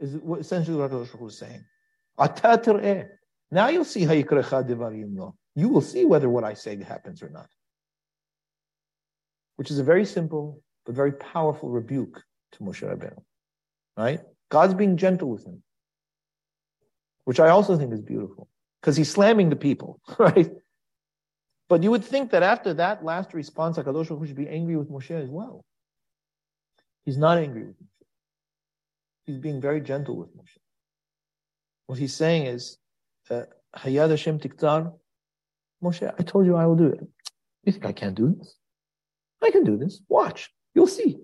Is what essentially what Rosh was saying. Now you'll see how You will see whether what I say happens or not. Which is a very simple but very powerful rebuke to Moshe Rabbeinu. Right? God's being gentle with him. Which I also think is beautiful. Because he's slamming the people, *laughs* right? But you would think that after that last response, HaKadosh Baruch should be angry with Moshe as well. He's not angry with Moshe. He's being very gentle with Moshe. What he's saying is, uh, Hayad Hashem Tiktzar, Moshe, I told you I will do it. You think I can't do this? I can do this. Watch. You'll see.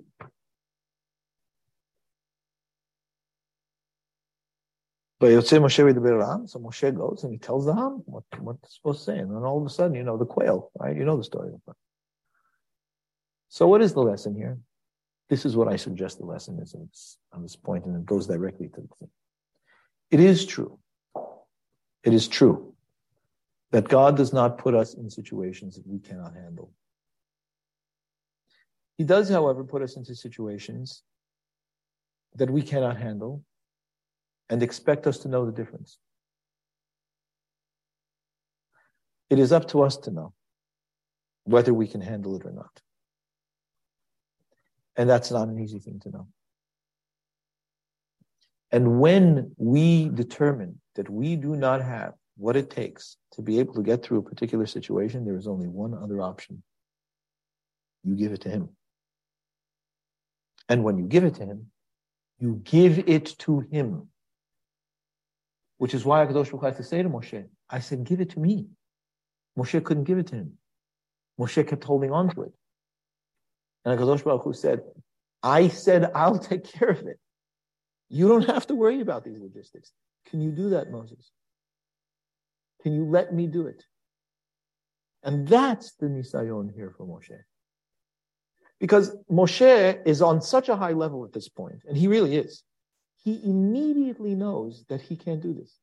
So Moshe goes and he tells the Ham what, what they're supposed to say. And then all of a sudden, you know, the quail, right? You know the story. So what is the lesson here? This is what I suggest the lesson is on this point, and it goes directly to the thing. It is true. It is true that God does not put us in situations that we cannot handle. He does, however, put us into situations that we cannot handle and expect us to know the difference. It is up to us to know whether we can handle it or not. And that's not an easy thing to know. And when we determine that we do not have what it takes to be able to get through a particular situation, there is only one other option. You give it to him. And when you give it to him, you give it to him. Which is why Akadosh Baruch had to say to Moshe, I said, give it to me. Moshe couldn't give it to him. Moshe kept holding on to it. And Akadosh Baruch Hu said, I said, I'll take care of it. You don't have to worry about these logistics. Can you do that, Moses? Can you let me do it? And that's the Nisayon here for Moshe. Because Moshe is on such a high level at this point, and he really is he immediately knows that he can't do this.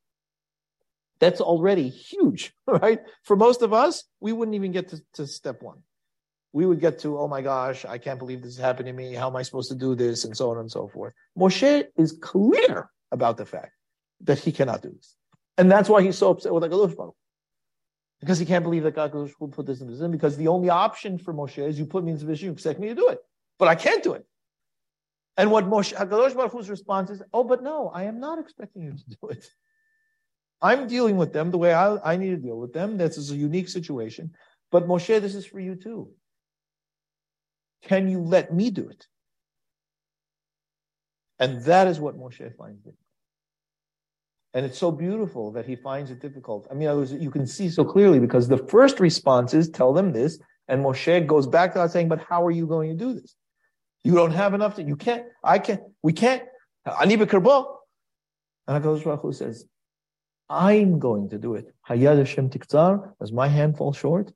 That's already huge, *laughs* right? For most of us, we wouldn't even get to, to step one. We would get to, oh my gosh, I can't believe this is happening to me. How am I supposed to do this? And so on and so forth. Moshe is clear about the fact that he cannot do this. And that's why he's so upset with HaKadosh Baruch. Because he can't believe that God will put this in his. Because the only option for Moshe is you put me in position, you expect me to do it. But I can't do it. And what Moshe Hakadosh Baruch Hu's response is, "Oh, but no, I am not expecting you to do it. I'm dealing with them the way I, I need to deal with them. This is a unique situation. But Moshe, this is for you too. Can you let me do it?" And that is what Moshe finds difficult. And it's so beautiful that he finds it difficult. I mean, you can see so clearly because the first response is tell them this, and Moshe goes back to that saying, "But how are you going to do this?" You don't have enough to, you can't, I can't, we can't. Ani bekarbo. And HaKadosh Baruch Hu says, I'm going to do it. Hayad Hashem tiktzar, as my hand falls short,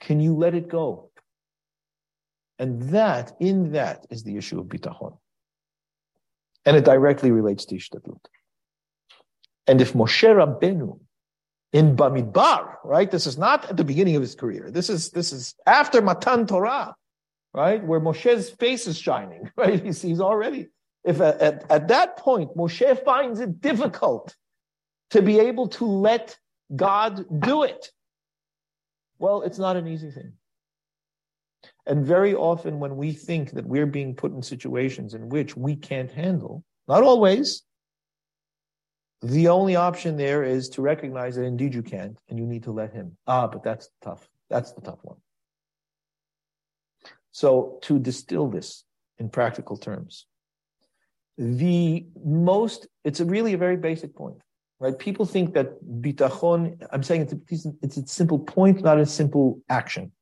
can you let it go? And that, in that, is the issue of bitachon. And it directly relates to Ishtadlut. And if Moshe Rabbeinu in Bamidbar, right? This is not at the beginning of his career. This is this is after Matan Torah right? Where Moshe's face is shining, *laughs* right? He's, he's already, if at, at, at that point Moshe finds it difficult to be able to let God do it, well, it's not an easy thing. And very often when we think that we're being put in situations in which we can't handle, not always, the only option there is to recognize that indeed you can't and you need to let him. Ah, but that's tough. That's the tough one. So to distill this in practical terms, the most, it's a really a very basic point, right? People think that bitachon, I'm saying it's a, it's a simple point, not a simple action.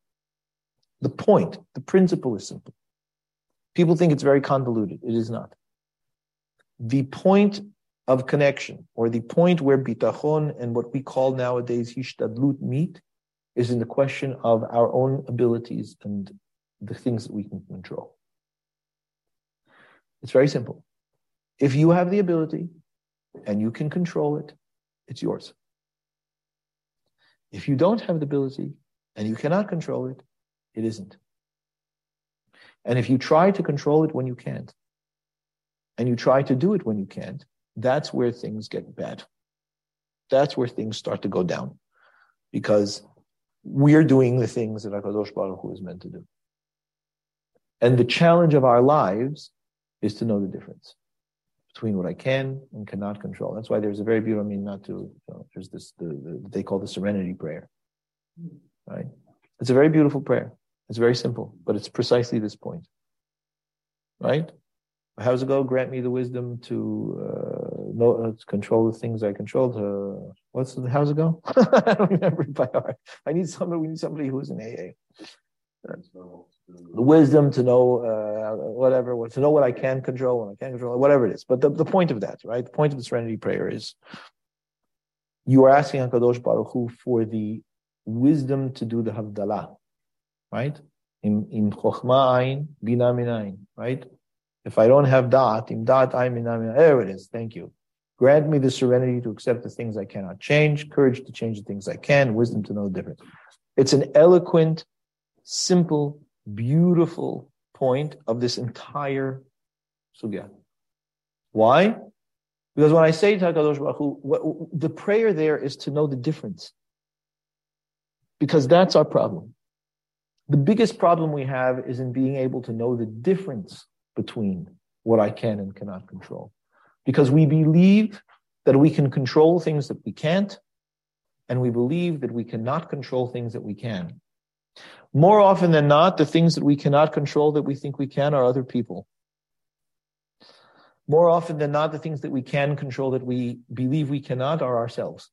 The point, the principle is simple. People think it's very convoluted. It is not. The point of connection, or the point where bitachon and what we call nowadays hishtadlut meet, is in the question of our own abilities and the things that we can control. It's very simple. If you have the ability and you can control it, it's yours. If you don't have the ability and you cannot control it, it isn't. And if you try to control it when you can't, and you try to do it when you can't, that's where things get bad. That's where things start to go down. Because we're doing the things that HaKadosh Baruch Hu is meant to do. And the challenge of our lives is to know the difference between what I can and cannot control. That's why there's a very beautiful, I mean, not to, you know, there's this, the, the, they call the serenity prayer, right? It's a very beautiful prayer. It's very simple, but it's precisely this point, right? How's it go? Grant me the wisdom to uh, know, uh, control the things I control. To what's the, how's it go? *laughs* I don't remember it by heart. I need somebody. We need somebody who's an AA. The wisdom to know uh, whatever, to know what I can control and I can't control, whatever it is. But the, the point of that, right? The point of the Serenity Prayer is you are asking Hakadosh Baruch Hu for the wisdom to do the Havdalah, right? In in Chokhmah Ain, Bina Minayin, right? If I don't have Da'at, im Da'at Ain Bina there it is. Thank you. Grant me the serenity to accept the things I cannot change, courage to change the things I can, wisdom to know the difference. It's an eloquent simple, beautiful point of this entire sugya. Why? Because when I say to HaKadosh Baruch Hu, what, the prayer there is to know the difference. Because that's our problem. The biggest problem we have is in being able to know the difference between what I can and cannot control. Because we believe that we can control things that we can't, and we believe that we cannot control things that we can. More often than not, the things that we cannot control that we think we can are other people. More often than not, the things that we can control that we believe we cannot are ourselves.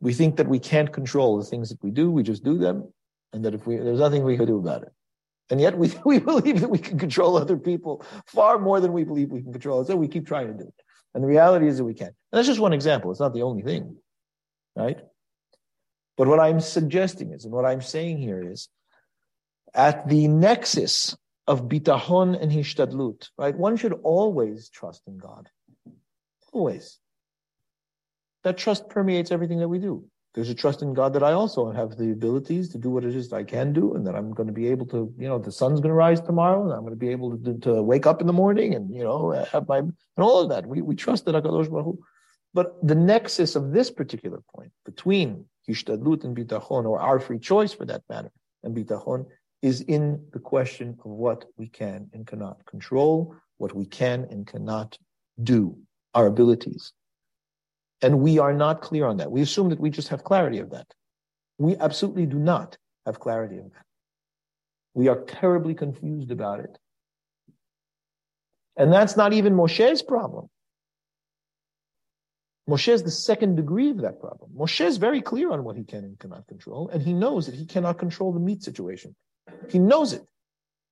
We think that we can't control the things that we do, we just do them, and that if we there's nothing we can do about it. And yet we, *laughs* we believe that we can control other people far more than we believe we can control. So we keep trying to do it. And the reality is that we can. And that's just one example. It's not the only thing. Right? But what I'm suggesting is, and what I'm saying here is, at the nexus of bitahon and hishtadlut, right? One should always trust in God. Always. That trust permeates everything that we do. There's a trust in God that I also have the abilities to do what it is that I can do, and that I'm going to be able to, you know, the sun's going to rise tomorrow, and I'm going to be able to, to wake up in the morning and, you know, have my, and all of that. We, we trust that HaKadosh Baruch But the nexus of this particular point between hishtadlut and bitachon, or our free choice for that matter, and bitachon, is in the question of what we can and cannot control, what we can and cannot do, our abilities. And we are not clear on that. We assume that we just have clarity of that. We absolutely do not have clarity of that. We are terribly confused about it. And that's not even Moshe's problem. Moshe is the second degree of that problem. Moshe is very clear on what he can and cannot control, and he knows that he cannot control the meat situation. He knows it.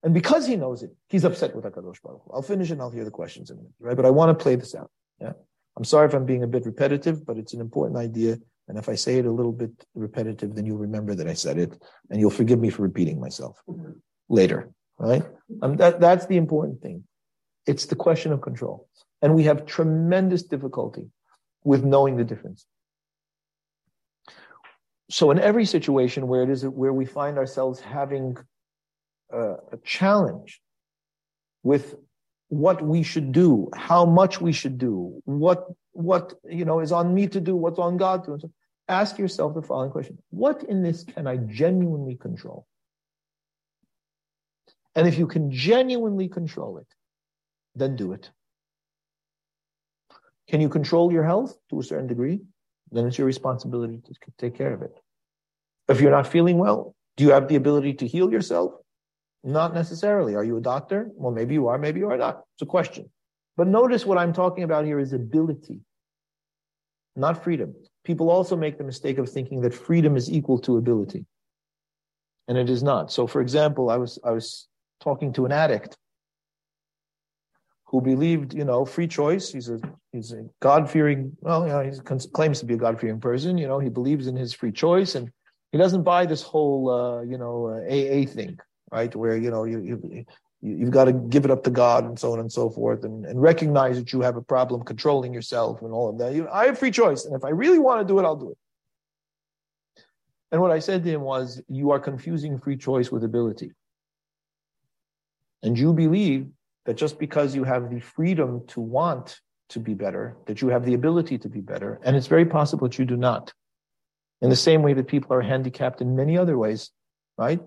And because he knows it, he's upset with HaKadosh Baruch Hu. I'll finish and I'll hear the questions in a minute, right? But I want to play this out. Yeah. I'm sorry if I'm being a bit repetitive, but it's an important idea. And if I say it a little bit repetitive, then you'll remember that I said it, and you'll forgive me for repeating myself later, right? Um, that, that's the important thing. It's the question of control. And we have tremendous difficulty with knowing the difference. So in every situation where it is where we find ourselves having a, a challenge with what we should do, how much we should do, what what you know is on me to do, what's on God to do. Ask yourself the following question: What in this can I genuinely control? And if you can genuinely control it, then do it. Can you control your health to a certain degree? Then it's your responsibility to take care of it. If you're not feeling well, do you have the ability to heal yourself? Not necessarily. Are you a doctor? Well, maybe you are, maybe you are not. It's a question. But notice what I'm talking about here is ability, not freedom. People also make the mistake of thinking that freedom is equal to ability. And it is not. So, for example, I was, I was talking to an addict who believed, you know, free choice. He's a he's a God fearing. Well, you know, he claims to be a God fearing person. You know, he believes in his free choice, and he doesn't buy this whole, uh, you know, uh, AA thing, right? Where you know you you you've got to give it up to God and so on and so forth, and, and recognize that you have a problem controlling yourself and all of that. You, I have free choice, and if I really want to do it, I'll do it. And what I said to him was, you are confusing free choice with ability. And you believe that just because you have the freedom to want to be better, that you have the ability to be better. And it's very possible that you do not. In the same way that people are handicapped in many other ways, right?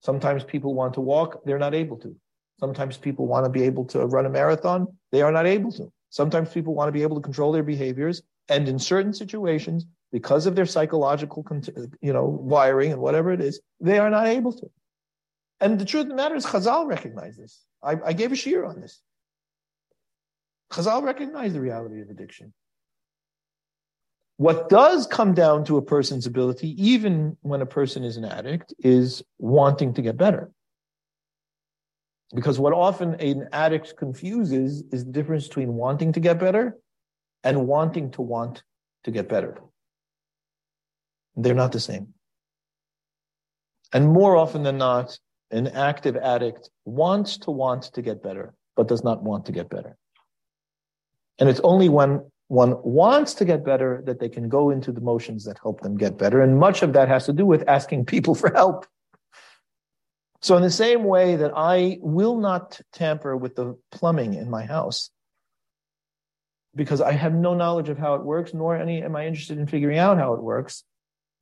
Sometimes people want to walk, they're not able to. Sometimes people want to be able to run a marathon, they are not able to. Sometimes people want to be able to control their behaviors. And in certain situations, because of their psychological, you know, wiring and whatever it is, they are not able to. And the truth of the matter is, Chazal recognizes this. I, I gave a shiur on this. Chazal recognize the reality of addiction. What does come down to a person's ability, even when a person is an addict, is wanting to get better. Because what often an addict confuses is the difference between wanting to get better and wanting to want to get better. They're not the same. And more often than not, an active addict wants to want to get better, but does not want to get better. And it's only when one wants to get better that they can go into the motions that help them get better. And much of that has to do with asking people for help. So in the same way that I will not tamper with the plumbing in my house because I have no knowledge of how it works, nor any am I interested in figuring out how it works,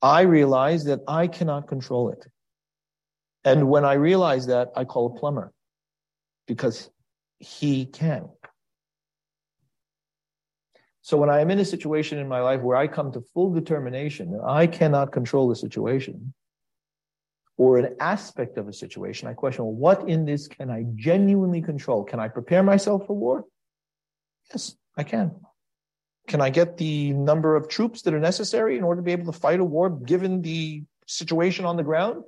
I realize that I cannot control it. And when I realize that, I call a plumber because he can. So when I am in a situation in my life where I come to full determination that I cannot control the situation or an aspect of a situation, I question, well, what in this can I genuinely control? Can I prepare myself for war? Yes, I can. Can I get the number of troops that are necessary in order to be able to fight a war given the situation on the ground?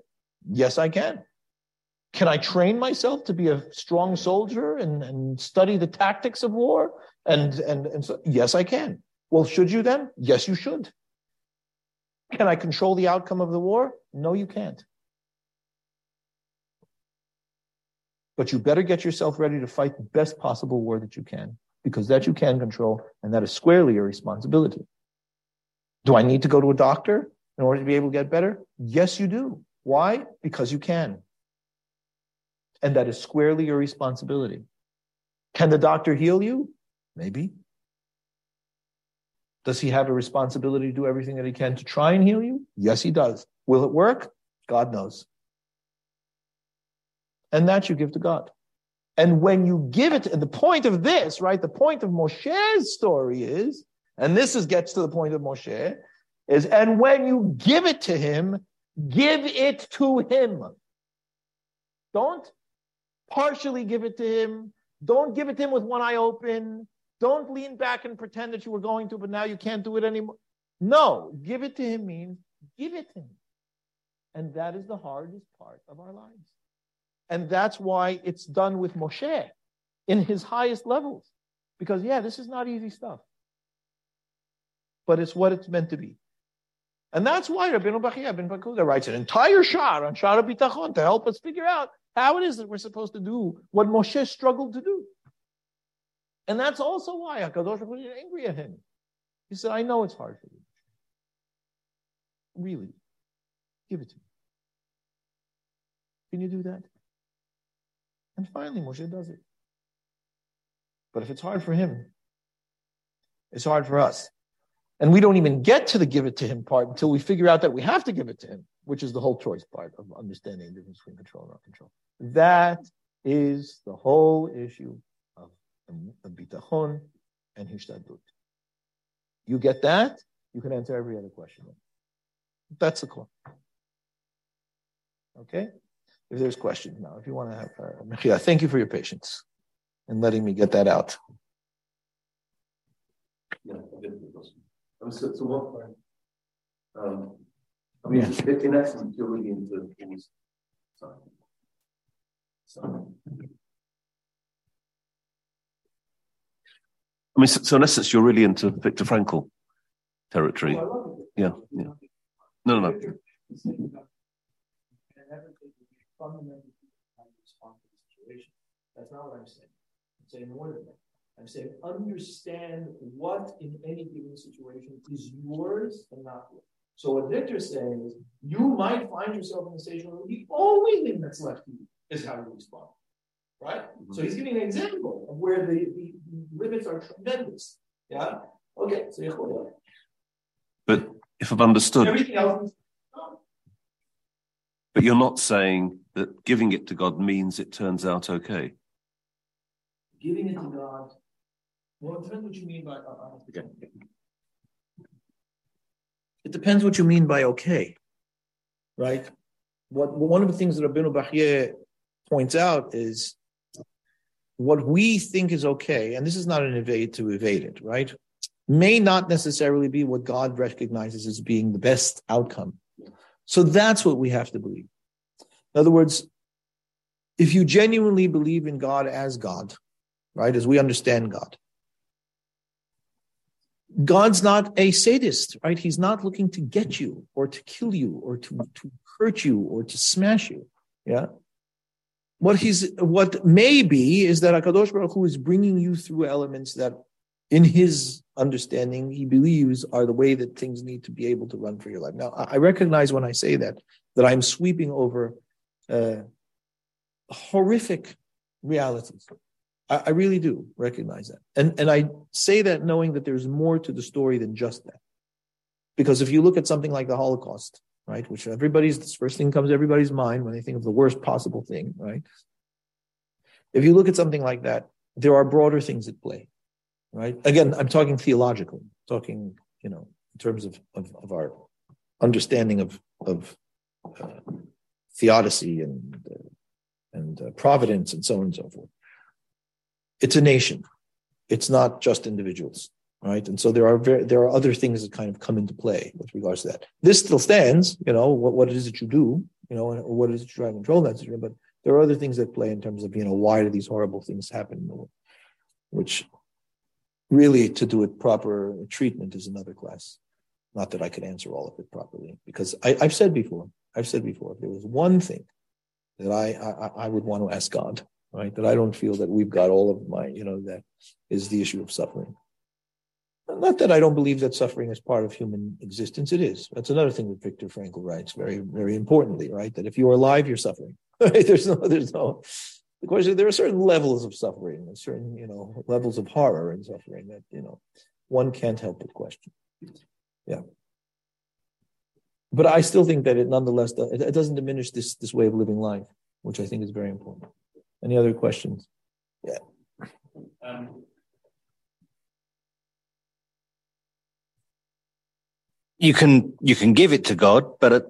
Yes, I can. Can I train myself to be a strong soldier and, and study the tactics of war? And, and, and so, yes, I can. Well, should you then? Yes, you should. Can I control the outcome of the war? No, you can't. But you better get yourself ready to fight the best possible war that you can, because that you can control, and that is squarely your responsibility. Do I need to go to a doctor in order to be able to get better? Yes, you do. Why? Because you can. And that is squarely your responsibility. Can the doctor heal you? Maybe. Does he have a responsibility to do everything that he can to try and heal you? Yes, he does. Will it work? God knows. And that you give to God. And when you give it, and the point of this, right, the point of Moshe's story is, and this is gets to the point of Moshe, is, and when you give it to him, Give it to him. Don't partially give it to him. Don't give it to him with one eye open. Don't lean back and pretend that you were going to, but now you can't do it anymore. No, give it to him means give it to him. And that is the hardest part of our lives. And that's why it's done with Moshe in his highest levels. Because, yeah, this is not easy stuff. But it's what it's meant to be. And that's why Rabbeinu Bachya ben Pakuda writes an entire shar on Sha'ar HaBitachon to help us figure out how it is that we're supposed to do what Moshe struggled to do. And that's also why HaKadosh Baruch was angry at him. He said, I know it's hard for you. Really. Give it to me. Can you do that? And finally, Moshe does it. But if it's hard for him, it's hard for us. And we don't even get to the give it to him part until we figure out that we have to give it to him, which is the whole choice part of understanding the difference between control and not control. That is the whole issue of bitachon and hishtadlut. You get that, you can answer every other question. That's the core. Okay? If there's questions now, if you want to have, uh, thank you for your patience and letting me get that out. Yeah, so, so what, um, I mean, yeah. in essence, you're really into things. Sorry. Sorry. I mean, so, so, in essence, you're really into Viktor Frankl territory. Oh, yeah, yeah. No, no, no. That's not what I'm saying. I'm saying more than that. I'm saying understand what in any given situation is yours and not yours. So what saying is you might find yourself in a situation where the only thing that's left to you is how you respond. Right? Mm-hmm. So he's giving an example of where the, the, the limits are tremendous. Yeah? Okay, so But if I've understood everything else but you're not saying that giving it to God means it turns out okay. Giving it to God. Well, it depends what you mean by. Uh, uh okay. It depends what you mean by okay, right? What one of the things that Rabbeinu Bachye points out is what we think is okay, and this is not an evade to evade it, right? May not necessarily be what God recognizes as being the best outcome. So that's what we have to believe. In other words, if you genuinely believe in God as God, right, as we understand God, God's not a sadist, right? He's not looking to get you or to kill you or to, to hurt you or to smash you. Yeah. What he's, what may be is that Akadosh Baruch Hu is bringing you through elements that in his understanding, he believes are the way that things need to be able to run for your life. Now, I recognize when I say that, that I'm sweeping over uh, horrific realities. I, I really do recognize that. And, and I say that knowing that there's more to the story than just that. Because if you look at something like the Holocaust, right, which everybody's, the first thing comes to everybody's mind when they think of the worst possible thing, right? If you look at something like that, there are broader things at play, right? Again, I'm talking theologically, talking, you know, in terms of, of, of our understanding of, of uh, theodicy and, uh, and uh, providence and so on and so forth it's a nation. It's not just individuals, right? And so there are very, there are other things that kind of come into play with regards to that. This still stands, you know, what, what it is that you do, you know, and what it is that you try to control that situation. But there are other things that play in terms of, you know, why do these horrible things happen in the world, which really to do it proper treatment is another class. Not that I could answer all of it properly, because I, have said before, I've said before, if there was one thing that I, I, I would want to ask God right? That I don't feel that we've got all of my, you know, that is the issue of suffering. Not that I don't believe that suffering is part of human existence. It is. That's another thing that Viktor Frankl writes very, very importantly, right? That if you're alive, you're suffering. *laughs* There's no, there's no. The question: there are certain levels of suffering, and certain, you know, levels of horror and suffering that you know one can't help but question. Yeah. But I still think that it nonetheless it doesn't diminish this this way of living life, which I think is very important. Any other questions? Yeah. Um, you can you can give it to God, but it,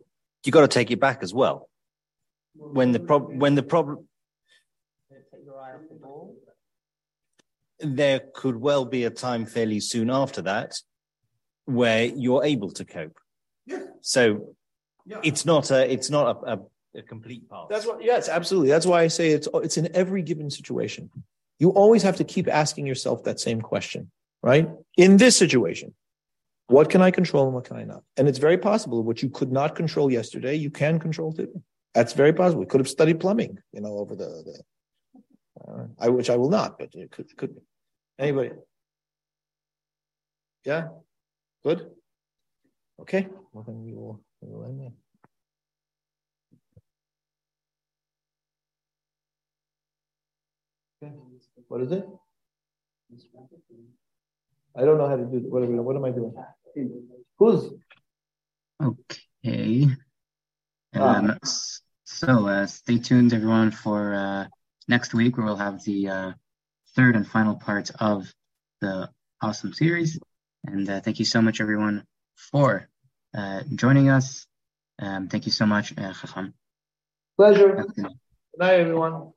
you got to take it back as well. When the problem when the problem there could well be a time fairly soon after that where you're able to cope. Yeah. So yeah. it's not a it's not a, a a complete path. That's what. Yes, absolutely. That's why I say it's it's in every given situation. You always have to keep asking yourself that same question, right? In this situation, what can I control and what can I not? And it's very possible what you could not control yesterday, you can control today. That's very possible. We could have studied plumbing, you know, over the, the uh, I which I will not, but it could could be. Anybody? Yeah, good. Okay. Well, then we will, we will end there. What is it? I don't know how to do What, are we, what am I doing? Who's? Okay. Um, ah. So uh, stay tuned, everyone, for uh, next week where we'll have the uh, third and final part of the awesome series. And uh, thank you so much, everyone, for uh, joining us. Um, thank you so much, uh, Pleasure. Good night, everyone.